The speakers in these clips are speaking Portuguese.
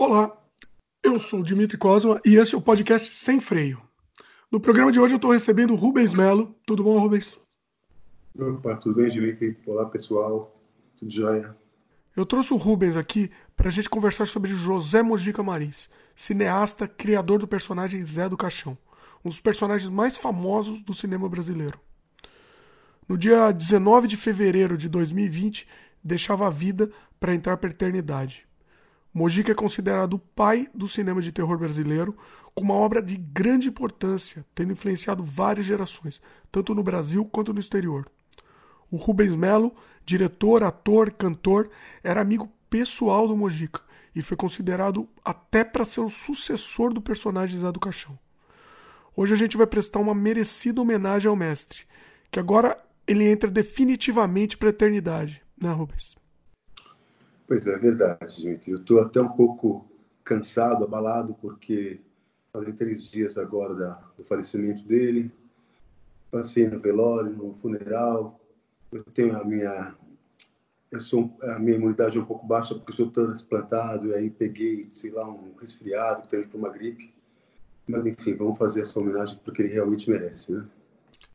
Olá, eu sou o Dimitri Cosma e esse é o podcast Sem Freio. No programa de hoje eu estou recebendo o Rubens Melo. Tudo bom, Rubens? Opa, tudo bem, Dimitri? Olá, pessoal. Tudo jóia? Eu trouxe o Rubens aqui para a gente conversar sobre José Mojica Maris, cineasta, criador do personagem Zé do Caixão, um dos personagens mais famosos do cinema brasileiro. No dia 19 de fevereiro de 2020, deixava a vida para entrar para a eternidade. Mojica é considerado o pai do cinema de terror brasileiro, com uma obra de grande importância, tendo influenciado várias gerações, tanto no Brasil quanto no exterior. O Rubens Melo, diretor, ator, cantor, era amigo pessoal do Mojica e foi considerado até para ser o sucessor do personagem Zé do Caixão. Hoje a gente vai prestar uma merecida homenagem ao mestre, que agora ele entra definitivamente para a eternidade, né, Rubens? Pois é, é verdade, gente. Eu estou até um pouco cansado, abalado, porque fazem três dias agora da, do falecimento dele. Passei no velório, no funeral, eu tenho a minha eu sou a minha imunidade é um pouco baixa porque sou transplantado e aí peguei sei lá um resfriado que teve uma gripe mas enfim vamos fazer essa homenagem porque ele realmente merece né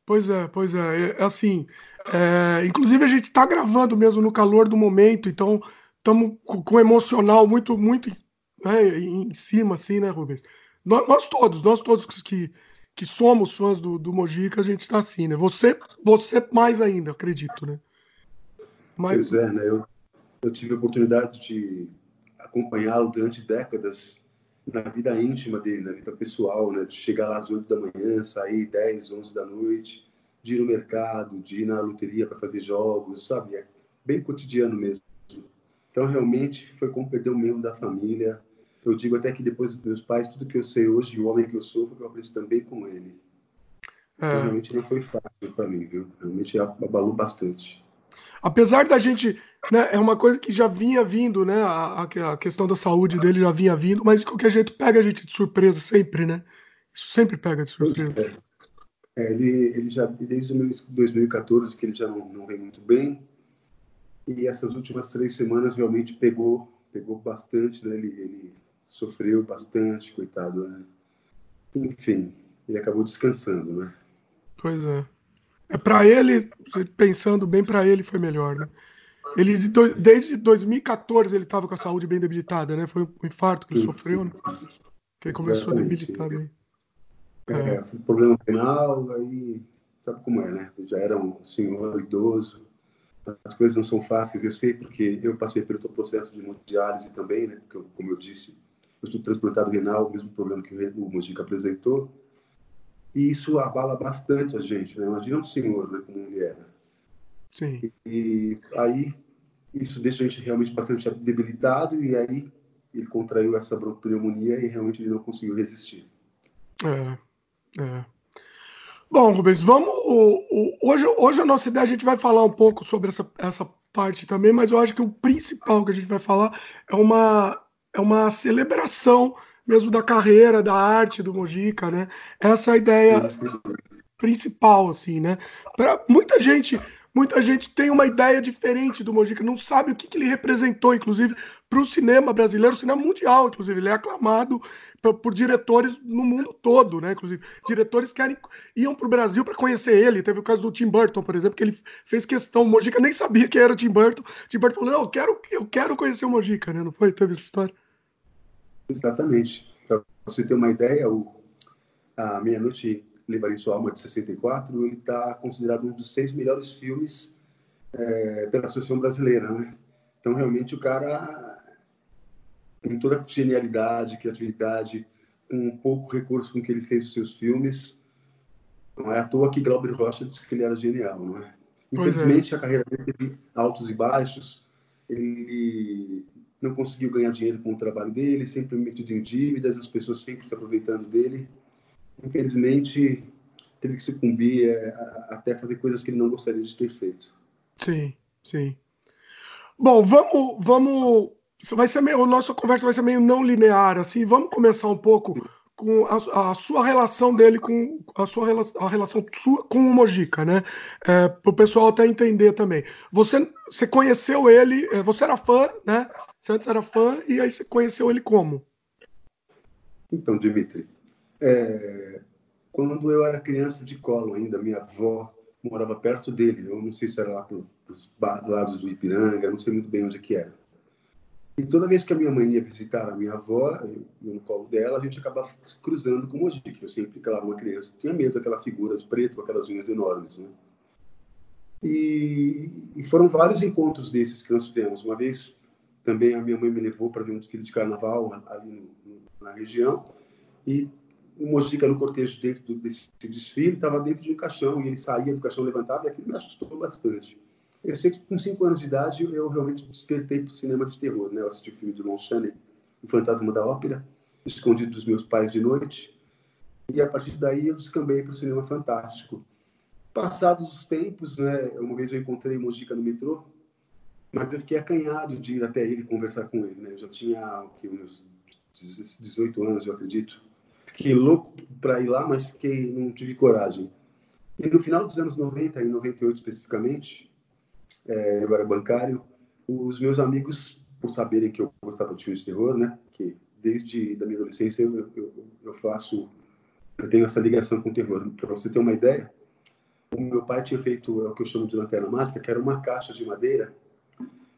pois é pois é, é assim é, inclusive a gente está gravando mesmo no calor do momento então estamos com, o emocional muito muito né, em cima assim né Rubens nós, nós todos nós todos que que somos fãs do, do Mojica, a gente está assim, né? Você, você mais ainda, acredito, né? Mas... Pois é, né? Eu, eu tive a oportunidade de acompanhá-lo durante décadas na vida íntima dele, na vida pessoal, né? De chegar lá às 8 da manhã, sair 10, 11 da noite, de ir no mercado, de ir na loteria para fazer jogos, sabe? É bem cotidiano mesmo. Então, realmente, foi como perder um membro da família, eu digo até que depois dos meus pais, tudo que eu sei hoje, o homem que eu sou, foi que eu aprendi também com ele. É. Então, realmente não foi fácil para mim, viu? Realmente abalou bastante. Apesar da gente, né, é uma coisa que já vinha vindo, né? A, a, questão da saúde dele já vinha vindo, mas de qualquer jeito pega a gente de surpresa sempre, né? Isso sempre pega de surpresa. É. É, ele, ele já, desde 2014, que ele já não, não vem muito bem, e essas últimas três semanas realmente pegou, pegou bastante, né? Ele, ele sofreu bastante, coitado. Né? Enfim, ele acabou descansando, né? Pois é. É para ele, pensando bem para ele foi melhor, né? Ele desde 2014 ele estava com a saúde bem debilitada, né? Foi um infarto que ele sim, sofreu, né? Que ele começou a debilitar bem. É, é. problema penal, aí sabe como é, né? Já era um senhor idoso, as coisas não são fáceis, eu sei porque eu passei pelo processo de hemodiálise também, né? Porque, como eu disse, eu estou transplantado renal, o mesmo problema que o Mojica apresentou. E isso abala bastante a gente, né? Imagina um senhor, né, como ele era. Sim. E, e aí isso deixa a gente realmente bastante debilitado e aí ele contraiu essa pneumonia e realmente ele não conseguiu resistir. É, é. Bom, Rubens, vamos. Hoje, hoje a nossa ideia, a gente vai falar um pouco sobre essa, essa parte também, mas eu acho que o principal que a gente vai falar é uma, é uma celebração mesmo da carreira, da arte do Mojica, né? Essa é a ideia principal, assim, né? Pra muita gente, muita gente tem uma ideia diferente do Mojica, não sabe o que, que ele representou, inclusive, para o cinema brasileiro, o cinema mundial, inclusive. Ele é aclamado por, por diretores no mundo todo, né? Inclusive, diretores querem, iam para o Brasil para conhecer ele. Teve o caso do Tim Burton, por exemplo, que ele fez questão. O Mojica nem sabia que era o Tim Burton. Tim Burton falou: Não, eu quero, eu quero conhecer o Mojica, né? Não foi? Teve essa história. Exatamente. Para você ter uma ideia, o, a Meia-Noite Levaria Sua Alma, de 64, ele está considerado um dos seis melhores filmes é, pela Associação Brasileira, né? Então, realmente, o cara, com toda a genialidade, criatividade, com pouco recurso com que ele fez os seus filmes, não é à toa que Glauber Rocha disse que ele era genial, não é? é. Infelizmente, é. a carreira dele teve altos e baixos. Ele não conseguiu ganhar dinheiro com o trabalho dele, sempre metido em dívidas, as pessoas sempre se aproveitando dele. Infelizmente, teve que sucumbir é, até fazer coisas que ele não gostaria de ter feito. Sim, sim. Bom, vamos, vamos. Vai ser meio, a nossa conversa vai ser meio não linear, assim. Vamos começar um pouco com a, a, sua relação dele com a sua a relação sua com o Mojica, né? É, para o pessoal até entender também. Você, você conheceu ele, é, você era fã, né? Você antes era fã e aí você conheceu ele como? Então, Dimitri, é... quando eu era criança de colo ainda, minha avó morava perto dele. Eu não sei se era lá para os lados do Ipiranga, não sei muito bem onde é que era. E toda vez que a minha mãe ia visitar a minha avó, no colo dela, a gente acabava cruzando com o Mogi, que eu sempre, claro, uma criança, tinha medo daquela figura de preto com aquelas unhas enormes, né? E, e, foram vários encontros desses que nós tivemos. Uma vez também a minha mãe me levou para ver um desfile de carnaval ali no, no, na região e o Mojica no cortejo dentro desse desfile estava dentro de um caixão e ele saía do caixão levantado e aquilo me assustou bastante. Eu sei que com cinco anos de idade eu realmente despertei para o cinema de terror, né? Eu assisti o filme de Lon Chaney, O Fantasma da Ópera, escondido dos meus pais de noite, e a partir daí eu descambei para o cinema fantástico. Passados os tempos, né? Uma vez eu encontrei Mojica no metrô, mas eu fiquei acanhado de ir até ele conversar com ele, né? Eu já tinha que, uns 18 anos, eu acredito. Fiquei louco para ir lá, mas fiquei não tive coragem. E no final dos anos 90, em 98 especificamente, é, eu era bancário, os meus amigos, por saberem que eu gostava de filmes de terror, né, que desde da minha adolescência eu, eu, eu faço, eu tenho essa ligação com o terror. Para você ter uma ideia, o meu pai tinha feito é o que eu chamo de lanterna mágica, que era uma caixa de madeira,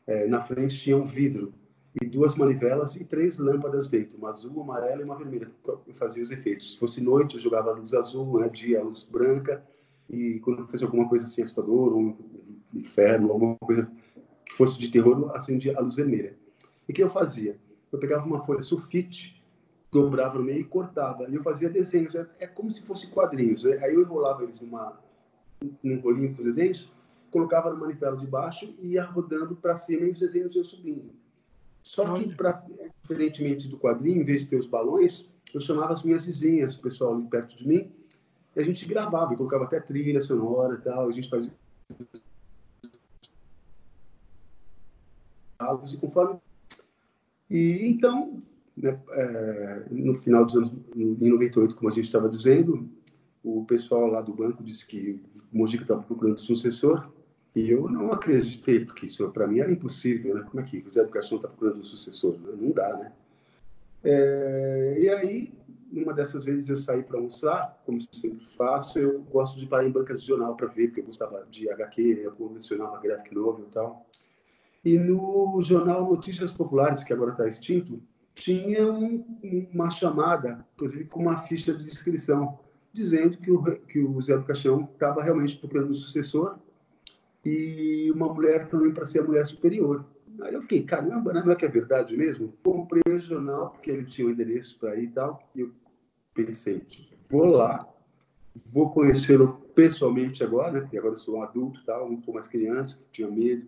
é, na frente tinha um vidro e duas manivelas e três lâmpadas dentro, uma azul, uma amarela e uma vermelha. Eu fazia os efeitos. Se fosse noite, eu jogava luz azul, né, dia luz branca, e quando eu fazia alguma coisa assim assustadora, um inferno, alguma coisa que fosse de terror, eu acendia a luz vermelha. E o que eu fazia? Eu pegava uma folha sulfite, dobrava no meio e cortava. E eu fazia desenhos. É, é como se fossem quadrinhos. Né? Aí eu enrolava eles numa, num rolinho com os desenhos, colocava na manivela de baixo e ia rodando para cima e os desenhos iam subindo. Só que, pra, diferentemente do quadrinho, em vez de ter os balões, eu chamava as minhas vizinhas, o pessoal ali perto de mim, e a gente gravava, e colocava até trilha sonora e tal, a gente fazia e conforme e então né, é, no final dos anos em 98 como a gente estava dizendo o pessoal lá do banco disse que o Mojica estava procurando sucessor e eu não acreditei, porque isso para mim era impossível, né? Como é que o Zé Educação está procurando um sucessor? Não dá, né? É, e aí, numa dessas vezes eu saí para almoçar, como sempre faço, eu gosto de parar em bancas de jornal para ver, porque eu gostava de HQ, eu colecionava graphic novel e tal. E no jornal Notícias Populares, que agora está extinto, tinha um, uma chamada, inclusive com uma ficha de inscrição, dizendo que o, que o Zé do Caixão estava realmente procurando um sucessor e uma mulher também para ser a mulher superior. Aí eu fiquei, caramba, né? não é que é verdade mesmo? Comprei o jornal, porque ele tinha um endereço para ir e tal, e eu pensei, vou lá, vou conhecê-lo pessoalmente agora, né? porque agora eu sou um adulto tal, não sou mais criança, tinha medo.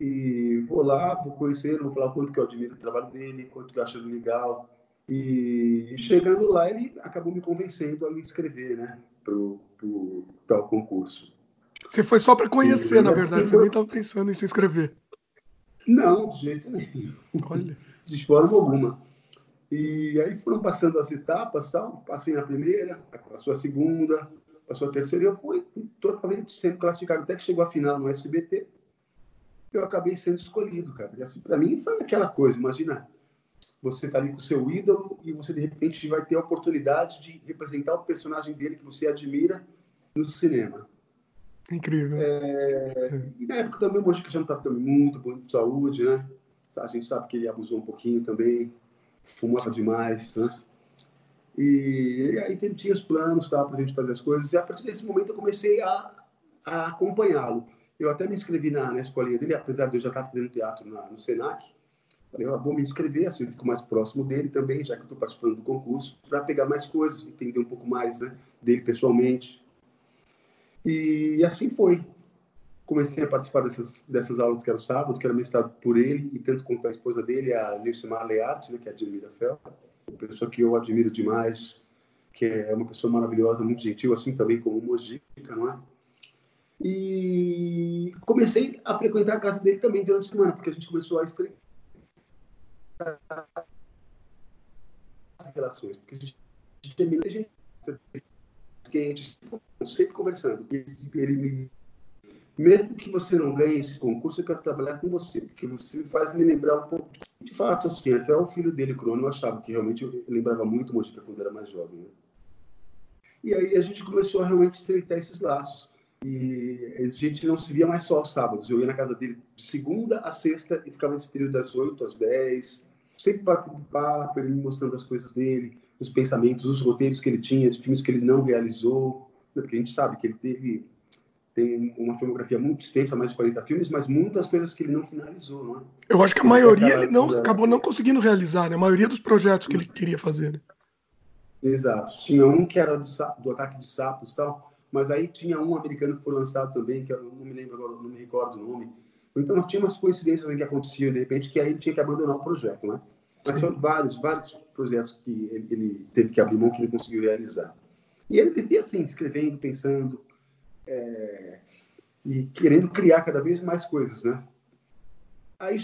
E vou lá, vou conhecê-lo, vou falar quanto que eu admiro o trabalho dele, quanto que eu acho legal. E chegando lá, ele acabou me convencendo a me inscrever né? para o tal concurso. Você foi só para conhecer, na verdade, você nem estava pensando em se inscrever. Não, de jeito nenhum. Olha. De forma alguma. E aí foram passando as etapas, tal. Passei na primeira, passou a segunda, passou a terceira, e eu fui totalmente sendo classificado. Até que chegou a final no SBT, eu acabei sendo escolhido, cara. E assim, para mim foi aquela coisa, imagina, você tá ali com o seu ídolo e você de repente vai ter a oportunidade de representar o personagem dele que você admira no cinema. Incrível. É, na época também o Mojica já não estava muito bom de saúde, né? A gente sabe que ele abusou um pouquinho também, fumava demais, né? E, e aí tinha os planos tá, para a gente fazer as coisas, e a partir desse momento eu comecei a, a acompanhá-lo. Eu até me inscrevi na, na escolinha dele, apesar de eu já estar fazendo teatro na, no SENAC. Falei, eu vou me inscrever, assim eu fico mais próximo dele também, já que eu estou participando do concurso, para pegar mais coisas, entender um pouco mais né, dele pessoalmente. E assim foi. Comecei a participar dessas, dessas aulas que era o sábado, que era mestrado por ele, e tanto quanto a esposa dele, a Nilcimar Learte, né, que é a Admira Fel, uma pessoa que eu admiro demais, que é uma pessoa maravilhosa, muito gentil, assim também como Mojica, não é? E comecei a frequentar a casa dele também durante a semana, porque a gente começou a estreitar as relações, porque a gente termina a gente quentes, sempre conversando. Ele me mesmo que você não ganhe esse concurso, eu quero trabalhar com você, porque você faz me lembrar um pouco. De fato, assim, até o filho dele, Crono, achava que realmente eu lembrava muito Mojica quando era mais jovem. Né? E aí a gente começou a realmente estreitar esses laços. E a gente não se via mais só aos sábados. Eu ia na casa dele de segunda a sexta e ficava nesse período das 8 às 10, sempre batendo papo, ele me mostrando as coisas dele, os pensamentos, os roteiros que ele tinha, de filmes que ele não realizou. Né? Porque a gente sabe que ele teve tem uma filmografia muito extensa, mais de 40 filmes, mas muitas coisas que ele não finalizou, não é? Eu acho que a maioria ele não acabou não conseguindo realizar, né? A maioria dos projetos que ele queria fazer. Né? Exato. Tinha um que era do, do ataque de sapos tal, mas aí tinha um americano que foi lançado também, que eu não me lembro agora, não me recordo o nome. Então, tinha umas coincidências que aconteciam, de repente, que aí ele tinha que abandonar o projeto, né? Mas foram vários, vários projetos que ele, ele, teve que abrir mão que ele conseguiu realizar. E ele vivia assim, escrevendo, pensando, é, e querendo criar cada vez mais coisas, né? Aí,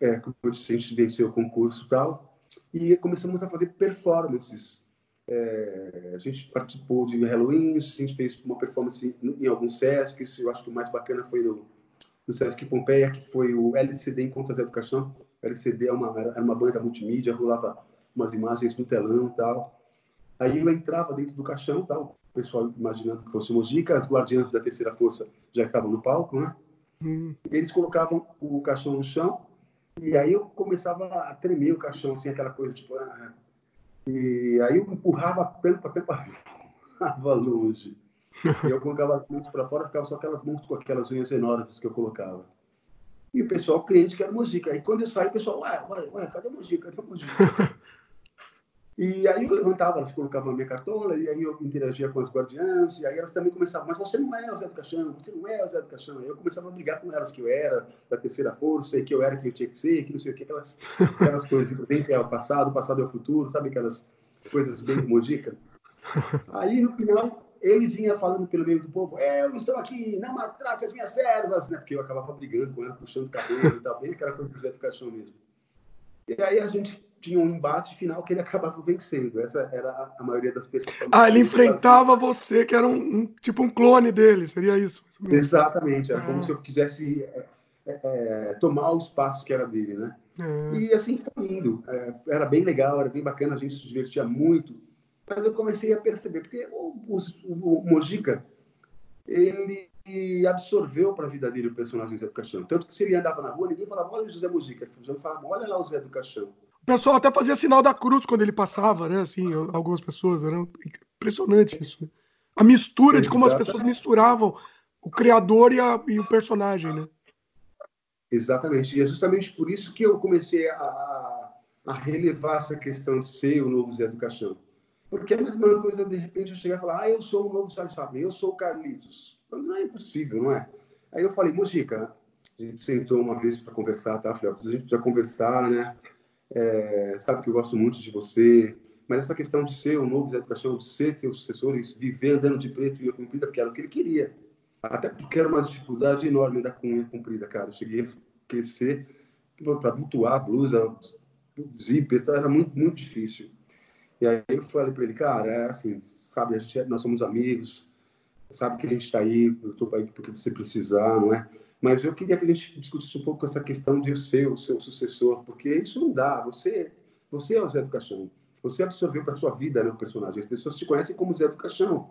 é, como eu disse, a gente venceu o concurso e tal, e começamos a fazer performances é, a gente participou de Halloween, a gente fez uma performance em alguns Sescs, eu acho que o mais bacana foi no, no Sesc Pompeia, que foi o LCD Encontros da Educação. LCD é uma, era uma banda multimídia, rolava umas imagens no telão e tal. Aí eu entrava dentro do caixão, tal, o pessoal imaginando que fosse Mojica, as guardiãs da Terceira Força já estavam no palco, né? Hum. Eles colocavam o caixão no chão, e aí eu começava a tremer o caixão, assim, aquela coisa, tipo, ah, e aí eu empurrava a tampa, a tampa voava longe. E eu colocava as mãos para fora, ficava só aquelas mãos com aquelas unhas enormes que eu colocava. E o pessoal, cliente, quer Mojica. Aí quando eu saí, o pessoal, ué, ué, ué cadê a Mojica? Cadê a Mojica? E aí eu levantava, elas colocavam a minha cartola, e aí eu interagia com as guardiãs, e aí elas também começavam, mas você não é o Zé do Caixão, você não é o Zé do Caixão. Aí eu começava a brigar com elas que eu era da terceira força, e que eu era que eu tinha que ser, que não sei o que, aquelas, aquelas coisas de prudência é o passado, o passado é o futuro, sabe aquelas coisas bem modica. Aí no final ele vinha falando pelo meio do povo, eu estou aqui, não maltrate as minhas servas, né? Porque eu acabava brigando com ela, puxando o cabelo e tal, bem aquela coisa do Caixão mesmo. E aí a gente tinha um embate final que ele acabava vencendo. Essa era a, maioria das pessoas. Ah, ele enfrentava você, que era um, um, tipo um clone dele, seria isso? Exatamente, era ah. como se eu quisesse é, é, é, tomar o espaço que era dele, né? É. E assim foi indo. É, era bem legal, era bem bacana, a gente se divertia muito. Mas eu comecei a perceber, porque o, o, o Mojica, ele absorveu para a vida dele o personagem Zé do Caixão. Tanto que se ele andava na rua, ninguém falava, olha o José Mojica. Ele falava, olha lá o Zé do Caixão. O pessoal até fazia sinal da cruz quando ele passava, né? Assim, algumas pessoas. Era impressionante isso. Né? A mistura de como as pessoas misturavam o criador e, a, e, o personagem, né? Exatamente. E é justamente por isso que eu comecei a, a relevar essa questão de ser o novo Zé do Caixão. Porque é a mesma coisa, de repente, eu chegar e falar, ah, eu sou o novo Charles Chaplin, eu sou o Carlitos. Não é impossível, não é? Aí eu falei, Mojica, a gente sentou uma vez para conversar, tá, filhote? A gente precisa conversar, né? é, sabe que eu gosto muito de você, mas essa questão de ser o novo Zé Educação, de ser seu sucessor e viver andando de preto e comprida, porque era o que ele queria. Até porque era uma dificuldade enorme da com unha comprida, cara. Eu cheguei a crescer para abotoar a blusa, zíper, então era muito, muito difícil. E aí eu falei para ele, cara, é assim, sabe, gente, é, nós somos amigos, sabe que a gente está aí, eu estou aí porque você precisar, não é? Mas eu queria que a gente discutisse um pouco essa questão de ser o seu sucessor, porque isso não dá. Você, você é o Zé do Caixão. Você absorveu para sua vida né, o personagem. As pessoas te conhecem como Zé do Caixão.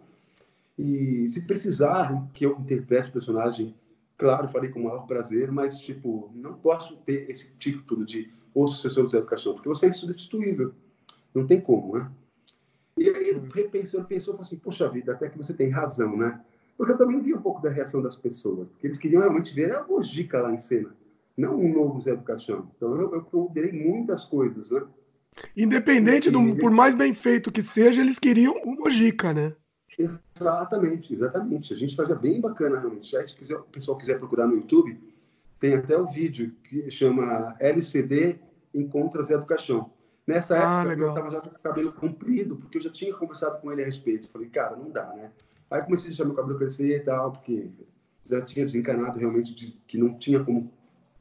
E se precisar que eu interprete o personagem, claro, falei com o maior prazer, mas, tipo, não posso ter esse título de o sucessor do Zé do Caixão, porque você é insubstituível. Não tem como, né? E aí, repensando, pensou, falou assim, puxa vida, até que você tem razão, né? Porque eu também vi um pouco da reação das pessoas, porque eles queriam realmente ver a Mojica lá em cena, não um novo Zé do Caixão. Então eu, eu ponderei muitas coisas, né? Independente do, por mais bem feito que seja, eles queriam o Mojica, né? Exatamente, exatamente. A gente fazia bem bacana, realmente. Se quiser, o pessoal quiser procurar no YouTube, tem até o vídeo que chama LCD Encontra Zé do Caixão. Nessa ah, época, legal. eu estava já com o cabelo comprido, porque eu já tinha conversado com ele a respeito. Falei, cara, não dá, né? Aí comecei a deixar meu cabelo crescer e tal, porque já tinha desencanado realmente de que não tinha como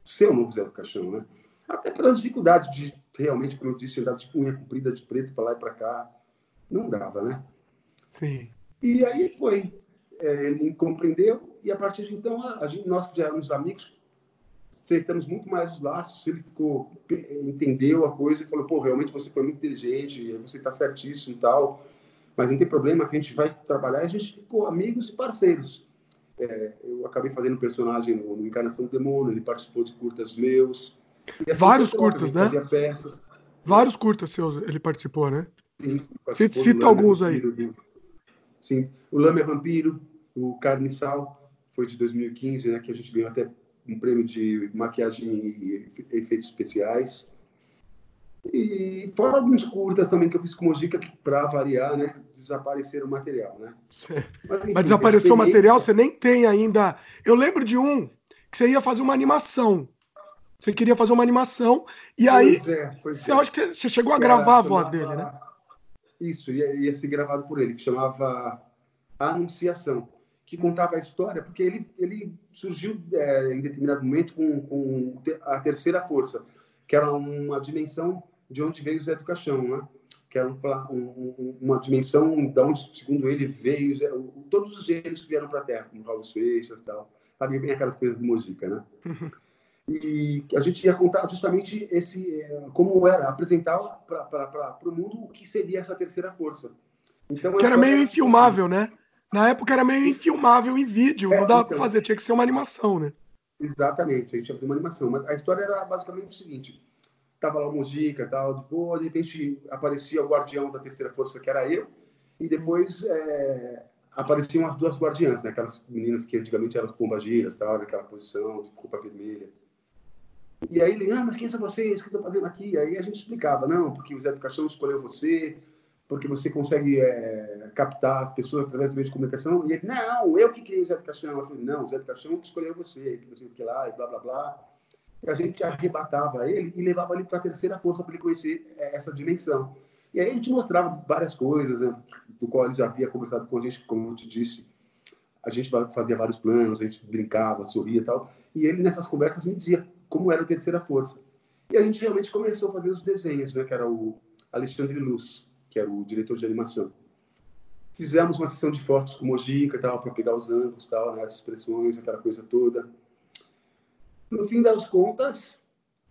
ser o novo Zé do Caixão, né? Até pelas dificuldades de realmente, como eu disse, andar de unha comprida de preto para lá e para cá. Não dava, né? Sim. E aí foi. é, ele compreendeu e a partir de então, a, a gente, nós que já éramos amigos, estreitamos muito mais os laços, ele ficou, entendeu a coisa e falou, pô, realmente você foi muito inteligente, você está certíssimo e tal, mas não tem problema que a gente vai trabalhar e a gente ficou amigos e parceiros. É, eu acabei fazendo personagem no, no Encarnação do Demônio, ele participou de curtas meus. Assim Vários curtas, né? Peças. Vários curtas seus ele participou, né? Sim, sim cita, alguns aí. Sim, o Lame é Vampiro, o Carne e Sal, foi de 2015, né, que a gente ganhou até um prêmio de maquiagem e efeitos especiais. E fora alguns curtas também que eu fiz com Mojica, que para variar, né, desapareceram o material, né? Mas, enfim, Mas desapareceu o material, você nem tem ainda. Eu lembro de um que você ia fazer uma animação. Você queria fazer uma animação e aí pois é, pois você é. acha que você chegou a gravar a voz dele, né? Isso, ia, ia ser gravado por ele, que chamava Anunciação, que contava a história, porque ele, ele surgiu é, em determinado momento com, com a terceira força, que era uma dimensão de onde veio o Zé do Caixão, né? que era um, um, uma dimensão de onde, segundo ele, veio Zé, todos os gênios que vieram para a Terra, como Raul Seixas e tal. Sabe bem aquelas coisas de música, né? e a gente ia contar justamente esse como era apresentar para o mundo o que seria essa terceira força. Então que era meio infilmável, né? Na época era meio infilmável em vídeo, é, não dava então, para fazer, tinha que ser uma animação, né? Exatamente, a gente ia fazer uma animação. Mas a história era basicamente o seguinte: tava lá o Mujica tal, de boa, de repente aparecia o guardião da terceira força, que era eu, e depois é, apareciam as duas guardiãs, né? Aquelas meninas que antigamente eram as pombagiras, tal, naquela posição de roupa vermelha. E aí ele, ah, mas quem são vocês? O que estão fazendo aqui? Aí a gente explicava, não, porque o Zé Educação escolheu você, porque você consegue é, captar as pessoas através do meio de comunicação. E ele, não, eu que criei o Zé Educação. Eu falei, não, o Zé Educação que escolheu você, que o que lá, e blá, blá, blá. E a gente arrebatava ele e levava ele para a terceira força para ele conhecer é, essa dimensão. E aí a gente mostrava várias coisas, né, do qual ele já havia conversado com a gente, como eu te disse. A gente fazia vários planos, a gente brincava, sorria e tal. E ele, nessas conversas, me dizia como era a terceira força. E a gente realmente começou a fazer os desenhos, né, que era o Alexandre Luz, que era o diretor de animação. Fizemos uma sessão de fotos com Mojica, tal, para pegar os ângulos, tal, né, as expressões, aquela coisa toda. No fim das contas,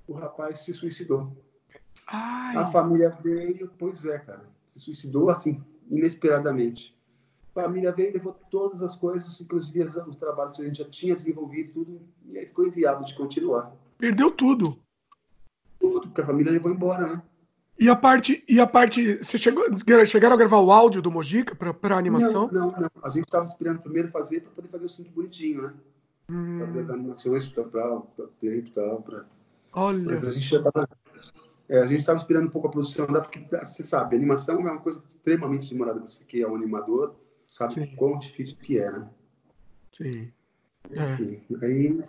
o rapaz se suicidou. Ai. A família veio, pois é, cara, se suicidou assim, inesperadamente. A família veio levou todas as coisas, inclusive os trabalhos que a gente já tinha desenvolvido, tudo, e aí ficou inviável de continuar. Perdeu tudo. Tudo, porque a família levou embora, né? E a parte, e a parte, você chegou, chegaram a gravar o áudio do Mojica para animação? Não, não, não, A gente estava esperando primeiro fazer para poder fazer o sync bonitinho, né? Hum. Fazer as animações para o tempo e tal. Pra... Olha. Mas a gente já estava é, a gente estava esperando um pouco a produção, né? porque você sabe, animação é uma coisa extremamente demorada. Você que é um animador, sabe Sim. quão difícil que é, né? Sim. Enfim, é. aí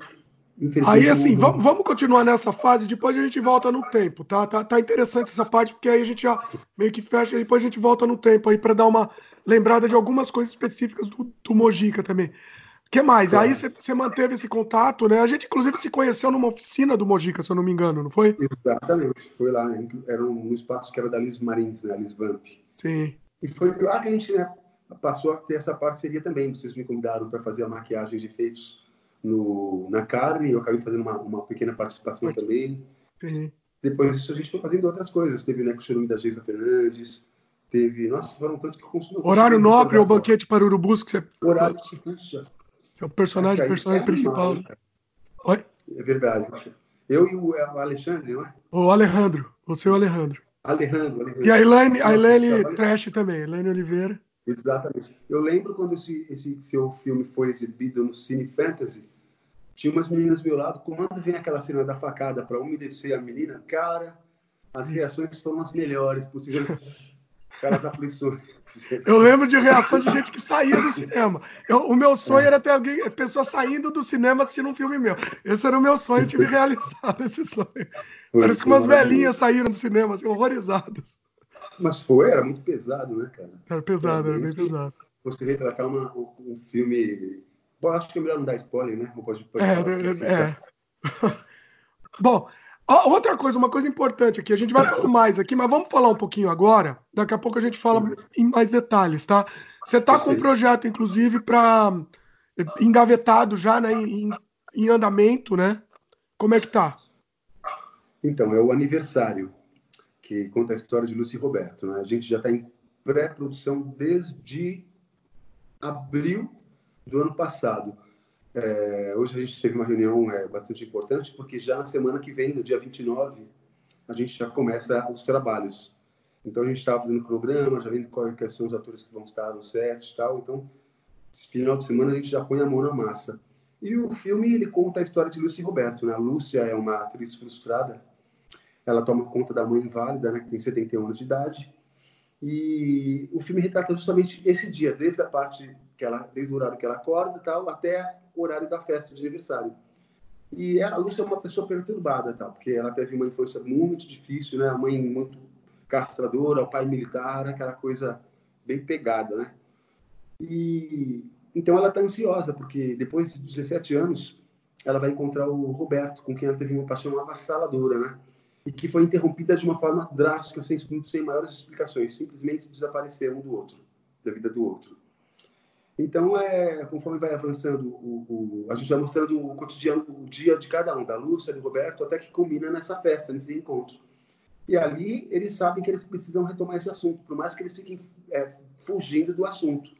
Aí, assim, vamos, vamos continuar nessa fase, depois a gente volta no tempo, tá? tá? Tá interessante essa parte, porque aí a gente já meio que fecha, e depois a gente volta no tempo aí para dar uma lembrada de algumas coisas específicas do, do Mojica também. O que mais? Claro. Aí você manteve esse contato, né? A gente, inclusive, se conheceu numa oficina do Mojica, se eu não me engano, não foi? Exatamente, foi lá. Era um espaço que era da Liz Marins, né? Liz Vamp. Sim. E foi lá que a gente né, passou a ter essa parceria também. Vocês me convidaram para fazer a maquiagem de efeitos no, na carne, eu acabei fazendo uma, uma pequena participação também. Uhum. Depois a gente foi fazendo outras coisas. Teve né, com o Churume da Geisa Fernandes, teve. Nossa, foram tantos que consumiram. Horário Nobre ou Banquete para Urubus, que você. Horário, puxa. é o personagem, personagem é principal. Oi? É verdade. Eu e o, é o Alexandre, não é? O Alejandro, o seu Alejandro. Alejandro, Alejandro. E a Elaine, a Elaine Trash também, Elaine Oliveira. Exatamente. Eu lembro quando esse, esse seu filme foi exibido no Cine Fantasy, tinha umas meninas do meu lado, quando vem aquela cena da facada para umedecer a menina, cara, as reações foram as melhores possíveis. Aquelas aflições. Eu lembro de reação de gente que saía do cinema. Eu, o meu sonho é. era ter alguém, pessoa saindo do cinema assistindo um filme meu. Esse era o meu sonho, eu tive realizado esse sonho. Foi, Parece que umas velhinhas saíram do cinema, assim, horrorizadas. Mas foi, era muito pesado, né, cara? Era pesado, era bem pesado. Você retratar uma, um filme Bom, acho que é melhor não dar spoiler, né? Pode, pode é, é, é. Bom, outra coisa, uma coisa importante aqui, a gente vai falar mais aqui, mas vamos falar um pouquinho agora. Daqui a pouco a gente fala em mais detalhes, tá? Você está com um projeto, inclusive, para engavetado já, né, em, em andamento, né? Como é que tá? Então, é o aniversário, que conta a história de Lúcio e Roberto. Né? A gente já está em pré-produção desde abril do ano passado. É, hoje a gente teve uma reunião é, bastante importante, porque já na semana que vem, no dia 29, a gente já começa os trabalhos. Então a gente estava fazendo programa, já vendo quais são os atores que vão estar no set e tal. Então, esse final de semana a gente já põe a mão na massa. E o filme ele conta a história de Lúcia e Roberto. Né? A Lúcia é uma atriz frustrada. Ela toma conta da mãe inválida, né, que tem 71 anos de idade. E o filme retrata justamente esse dia, desde a parte que ela, desde o horário que ela acorda, tal, até o horário da festa de aniversário. E a Lúcia é uma pessoa perturbada, tal, porque ela teve uma infância muito difícil, né? A mãe muito castradora, o pai militar, aquela coisa bem pegada, né? E então ela está ansiosa, porque depois de 17 anos, ela vai encontrar o Roberto, com quem ela teve uma paixão avassaladora, né? E que foi interrompida de uma forma drástica, sem, sem maiores explicações, simplesmente desaparecer um do outro, da vida do outro. Então, é, conforme vai avançando, o, o, a gente vai mostrando o cotidiano, o dia de cada um, da Lúcia, do Roberto, até que culmina nessa festa, nesse encontro. E ali eles sabem que eles precisam retomar esse assunto, por mais que eles fiquem é, fugindo do assunto.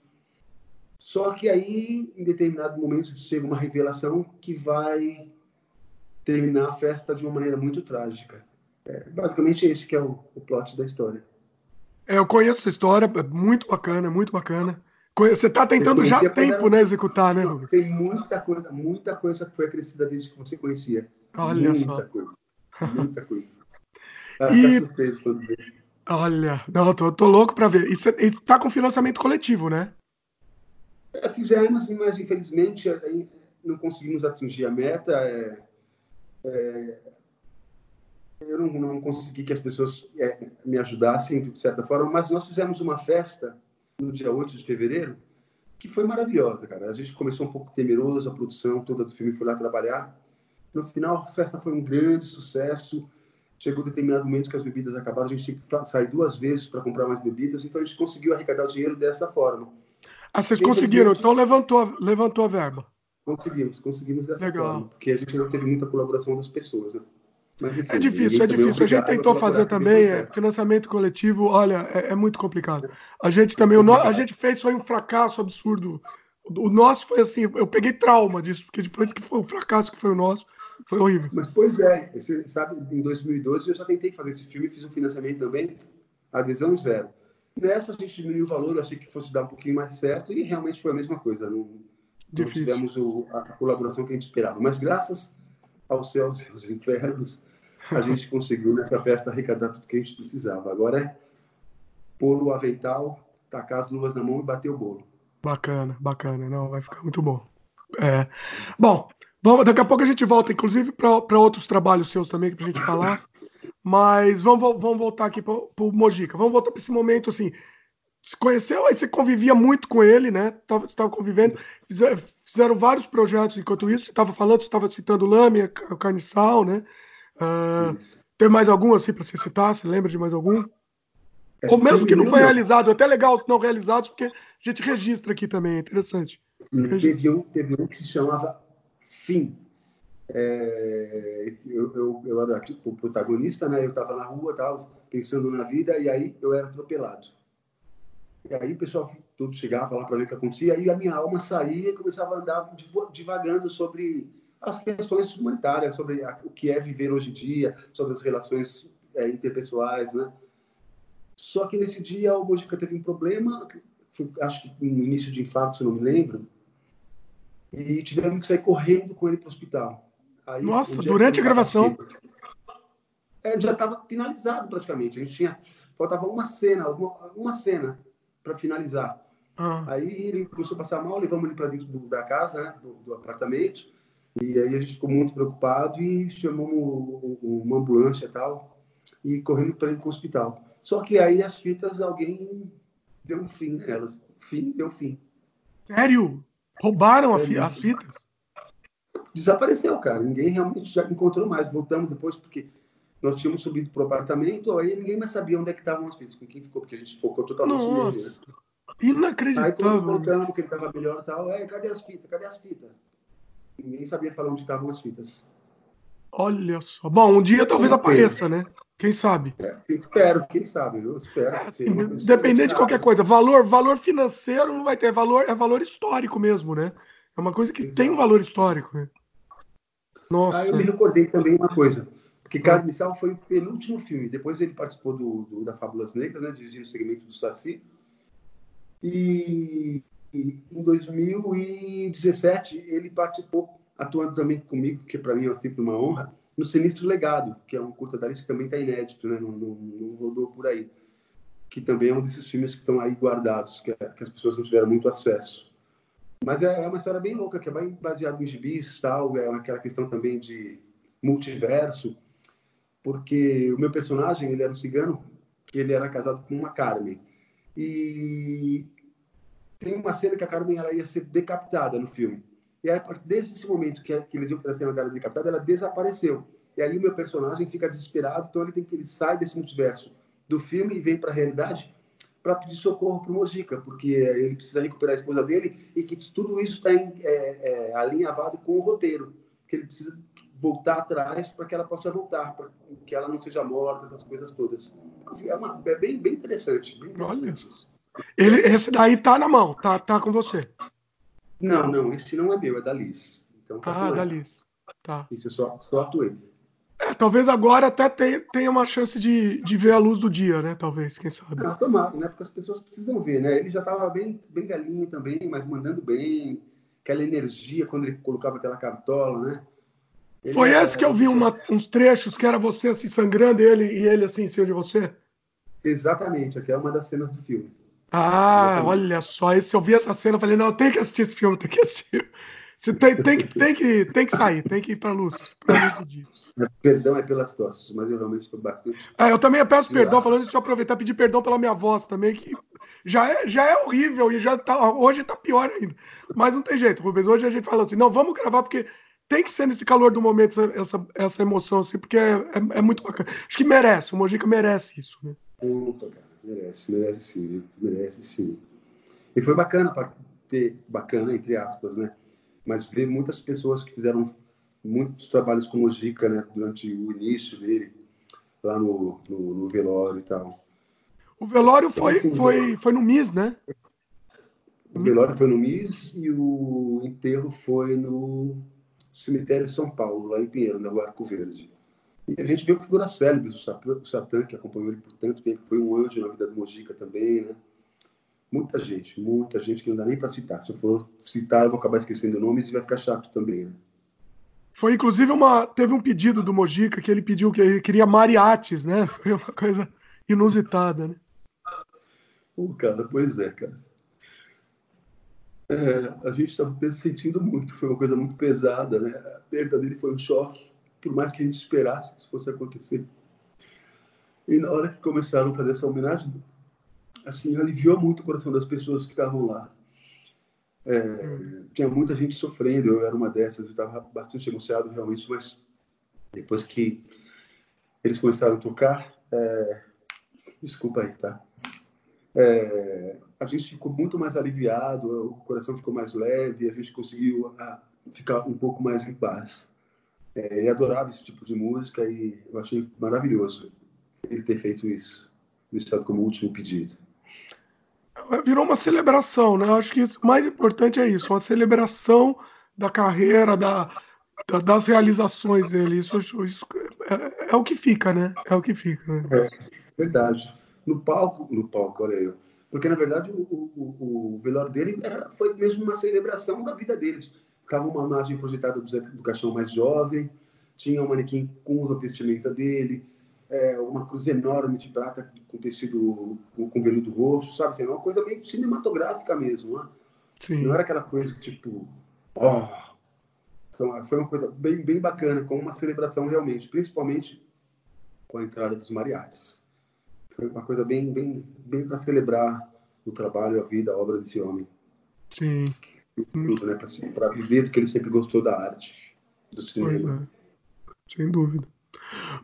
Só que aí, em determinado momento, chega uma revelação que vai terminar a festa de uma maneira muito trágica. É, basicamente esse que é o, o plot da história. É, eu conheço essa história, é muito bacana, muito bacana. Você está tentando já há tempo, né, executar, né, Lucas? Tem muita coisa, muita coisa que foi acrescida desde que você conhecia. Olha muita só. coisa. Muita coisa. E... tá surpreso quando. Olha, não, tô, tô louco para ver. Você está com financiamento coletivo, né? É, fizemos, mas infelizmente não conseguimos atingir a meta. É, é, eu não, não, consegui que as pessoas é, me ajudassem de certa forma, mas nós fizemos uma festa no dia 8 de fevereiro, que foi maravilhosa, cara. A gente começou um pouco temeroso, a produção toda do filme foi lá trabalhar. No final, a festa foi um grande sucesso. Chegou determinado momento que as bebidas acabaram, a gente tinha que sair duas vezes para comprar mais bebidas, então a gente conseguiu arrecadar o dinheiro dessa forma. Ah, vocês conseguiram, então levantou, levantou a verba. Conseguimos, conseguimos dessa Legal. forma, porque a gente não teve muita colaboração das pessoas, né? Mas, enfim, é difícil, é difícil. A gente tentou fazer também é, financiamento coletivo, olha, é, é, muito complicado. A gente também, o a gente fez foi um fracasso absurdo. O nosso foi assim, eu peguei trauma disso, porque depois que foi o fracasso que foi o nosso, foi horrível. Mas pois é, você sabe, em 2012 eu já tentei fazer esse filme, fiz um financiamento também, adesão zero. Nessa a gente diminuiu o valor, achei que fosse dar um pouquinho mais certo e realmente foi a mesma coisa. Não, não tivemos o, a colaboração que a gente esperava. Mas graças aos céus e aos infernos, a gente conseguiu nessa festa arrecadar tudo que a gente precisava. Agora é pôr o avental, tacar as luvas na mão e bater o bolo. Bacana, bacana. Não, vai ficar muito bom. É. Bom, vamos, daqui a pouco a gente volta, inclusive, para outros trabalhos seus também, para a gente falar. Mas vamos, vamos voltar aqui para o Mojica. Vamos voltar para esse momento assim. Se conheceu, aí você convivia muito com ele, né? Você estava convivendo, fizeram vários projetos enquanto isso. Você estava falando, você estava citando Lâmina, o Carniçal, né? Uh, tem mais algum assim para você citar? Você lembra de mais algum? É, Ou mesmo que não foi realizado, até legal não realizados, porque a gente registra aqui também, é interessante. Teve um, teve um que se chamava Fim. É, eu, eu, eu, era tipo o protagonista, né? Eu estava na rua, tal, pensando na vida, e aí eu era atropelado. E aí o pessoal tudo chegava lá para ver o que acontecia, e a minha alma saía e começava a andar divagando sobre as questões humanitárias, sobre a, o que é viver hoje em dia, sobre as relações é, interpessoais, né? Só que nesse dia o Mojica teve um problema, foi, acho que no início de infarto, se não me lembro, e tivemos que sair correndo com ele para o hospital. Aí, Nossa, durante a gravação? É, já estava finalizado praticamente. A gente tinha faltava uma cena, uma, uma cena para finalizar. Ah. Aí ele começou a passar mal, levamos ele para dentro do, da casa, né, do, do, apartamento. E aí a gente ficou muito preocupado e chamamos uma ambulância e tal e correndo para ele para o hospital. Só que aí as fitas alguém deu um fim nelas. Fim deu fim. Sério? Roubaram Sério? as fitas? desapareceu, cara. Ninguém realmente já encontrou mais. Voltamos depois porque nós tínhamos subido para o apartamento, aí ninguém mais sabia onde é que estavam as fitas, com quem ficou, porque a gente focou totalmente Nossa, nele. Né? Inacreditável. Aí quando voltamos, que ele estava melhor e tal, é, cadê as fitas? Cadê as fitas? Ninguém sabia falar onde estavam as fitas. Olha só. Bom, um dia talvez apareça, né? Quem sabe? É, espero, quem sabe, eu espero. É, assim, dependendo de qualquer coisa. Valor, valor financeiro não vai ter, valor, é valor histórico mesmo, né? É uma coisa que Exato. tem valor histórico, né? Nossa. Ah, eu me recordei também uma coisa. Porque Carne Inicial foi o penúltimo filme. Depois ele participou do, do da Fábulas Negras, né? Dirigindo o segmento do Saci. E, e em 2017 ele participou, atuando também comigo, que para mim é sempre uma honra, no Sinistro Legado, que é um curta da que também está inédito, né? Não, não, não, rodou por aí. Que também é um desses filmes que estão aí guardados, que, que as pessoas não tiveram muito acesso. Mas é, é uma história bem louca, que é bem baseada em gibis tal, é aquela questão também de multiverso, porque o meu personagem, ele era um cigano, que ele era casado com uma Carmen. E tem uma cena que a Carmen ela ia ser decapitada no filme. E aí, desde esse momento que, eles iam fazer a cena dela decapitada, ela desapareceu. E aí o meu personagem fica desesperado, então ele tem que ele sai desse multiverso do filme e vem para a realidade para pedir socorro para o Mojica, porque ele precisa recuperar a esposa dele e que tudo isso está é, é, alinhavado com o roteiro, que ele precisa voltar atrás para que ela possa voltar, para que ela não seja morta, essas coisas todas. É, uma, é bem, bem interessante. Bem interessante. Ele, esse daí tá na mão, tá, tá com você. Não, não, esse não é meu, é da Liz. Então, tá ah, da Liz. Tá. Isso eu só, só atuei. É, talvez agora até tenha, tenha uma chance de, de ver a luz do dia, né? Talvez, quem sabe. Ah, tomara, né? Porque as pessoas precisam ver, né? Ele já estava bem, bem galinho também, mas mandando bem. Aquela energia quando ele colocava aquela cartola, né? Ele Foi esse que eu vi uma, uns trechos que era você assim sangrando ele e ele assim em cima de você? Exatamente, aqui é uma das cenas do filme. Ah, Exatamente. olha só, esse, eu vi essa cena, eu falei, não, eu tenho que assistir esse filme, tem que assistir. Você tem, tem, que, tem, que, tem que sair, tem que ir para luz, pra luz do dia. Perdão é pelas tosses, mas eu realmente estou bastante. É, eu também peço perdão, falando isso, deixa eu aproveitar e pedir perdão pela minha voz também, que já é, já é horrível e já tá, hoje está pior ainda. Mas não tem jeito, Rubens. Hoje a gente fala assim: não, vamos gravar, porque tem que ser nesse calor do momento essa, essa, emoção, assim, porque é, é, é, muito bacana. Acho que merece, o Mojica merece isso, né? Opa, cara, merece, merece sim, merece sim. E foi bacana para ter, bacana, entre aspas, né? Mas ver muitas pessoas que fizeram muitos trabalhos com o Gica, né, durante o início dele, lá no, no, no velório e tal. O velório então, foi, assim, foi, foi no MIS, né? O velório foi no MIS e o enterro foi no cemitério de São Paulo, lá em Pinheiro, no Arco Verde. E a gente viu figuras célebres, o Satã, que acompanhou ele por tanto tempo, foi um anjo na vida do Mojica também, né? Muita gente, muita gente que não dá nem para citar. Se eu for citar, eu vou acabar esquecendo nomes e vai ficar chato também, né? Foi inclusive uma. Teve um pedido do Mojica que ele pediu que ele queria mariates, né? Foi uma coisa inusitada, né? Uh, cara, pois é, cara. É, a gente estava sentindo muito, foi uma coisa muito pesada, né? A perda dele foi um choque, por mais que a gente esperasse que isso fosse acontecer. E na hora que começaram a fazer essa homenagem, assim, aliviou muito o coração das pessoas que estavam lá. É, tinha muita gente sofrendo, eu era uma dessas, eu estava bastante emocionado realmente, mas depois que eles começaram a tocar, é, desculpa aí, tá? É, a gente ficou muito mais aliviado, o coração ficou mais leve, a gente conseguiu a, ficar um pouco mais em paz. É, eu adorava esse tipo de música e eu achei maravilhoso ele ter feito isso, deixado como último pedido virou uma celebração, né? Eu acho que o mais importante é isso, uma celebração da carreira, da, da das realizações dele. Isso, isso é, é, o que fica, né? É o que fica. Né? É, verdade. No palco, no palco, olha eu. Porque, na verdade, o, o, o velório dele era, foi mesmo uma celebração da vida deles. Ficava uma imagem projetada do, do caixão mais jovem, tinha um manequim com a vestimenta dele, é, uma cruz enorme de prata com tecido com, com veludo roxo, sabe? Assim, uma coisa meio cinematográfica mesmo, né? Sim. Não era aquela coisa tipo, ó. Oh. Então, foi uma coisa bem, bem bacana, com uma celebração realmente, principalmente com a entrada dos mariachis. Foi uma coisa bem, bem, bem para celebrar o trabalho, a vida, a obra desse homem. Sim. Tudo, né? Para viver do que ele sempre gostou da arte. do cinema. É. Sem dúvida.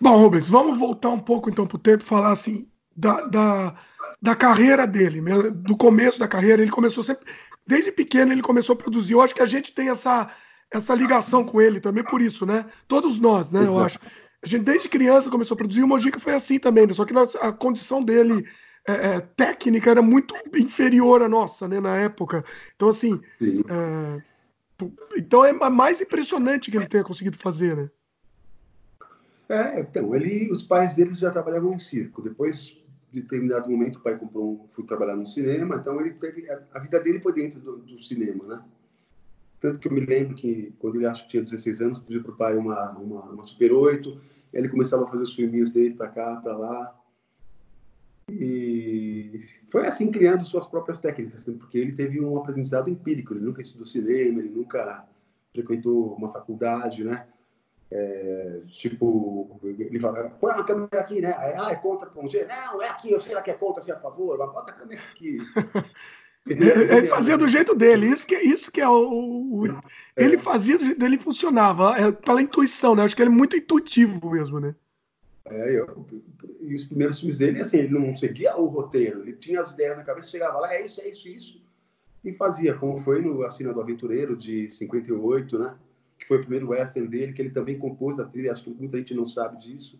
Bom, Rubens, vamos voltar um pouco então para o tempo e falar assim da, da, da carreira dele, né? do começo da carreira. Ele começou sempre, desde pequeno ele começou a produzir. Eu acho que a gente tem essa, essa ligação com ele também por isso, né? Todos nós, né? Exato. Eu acho. A gente desde criança começou a produzir. O Mojica foi assim também, né? só que a condição dele é, é, técnica era muito inferior à nossa, né? Na época. Então assim, é, então é mais impressionante que ele tenha conseguido fazer, né? É, então, ele, os pais deles já trabalhavam em circo. Depois de determinado momento, o pai comprou um, foi trabalhar no cinema, então ele teve, a, a vida dele foi dentro do, do, cinema, né? Tanto que eu me lembro que, quando ele acho que tinha 16 anos, pediu para o pai uma, uma, uma, Super 8, ele começava a fazer os filminhos dele para cá, para lá. E foi assim, criando suas próprias técnicas, porque ele teve um aprendizado empírico, ele nunca estudou cinema, ele nunca frequentou uma faculdade, né? É, tipo, ele fala, põe a câmera aqui, né? ah, é contra G. Não, é aqui, eu sei lá que é contra, se é a favor, mas bota a câmera aqui. ele fazia do jeito dele, isso que, isso que é o. o é. ele fazia do jeito dele funcionava, é, pela intuição, né? Acho que ele é muito intuitivo mesmo, né? É, eu, e os primeiros filmes dele, assim, ele não seguia o roteiro, ele tinha as ideias na cabeça, chegava lá, é isso, é isso, isso, e fazia, como foi no Assina do Aventureiro de 58, né? que foi o primeiro western dele, que ele também compôs a trilha, acho que muita gente não sabe disso.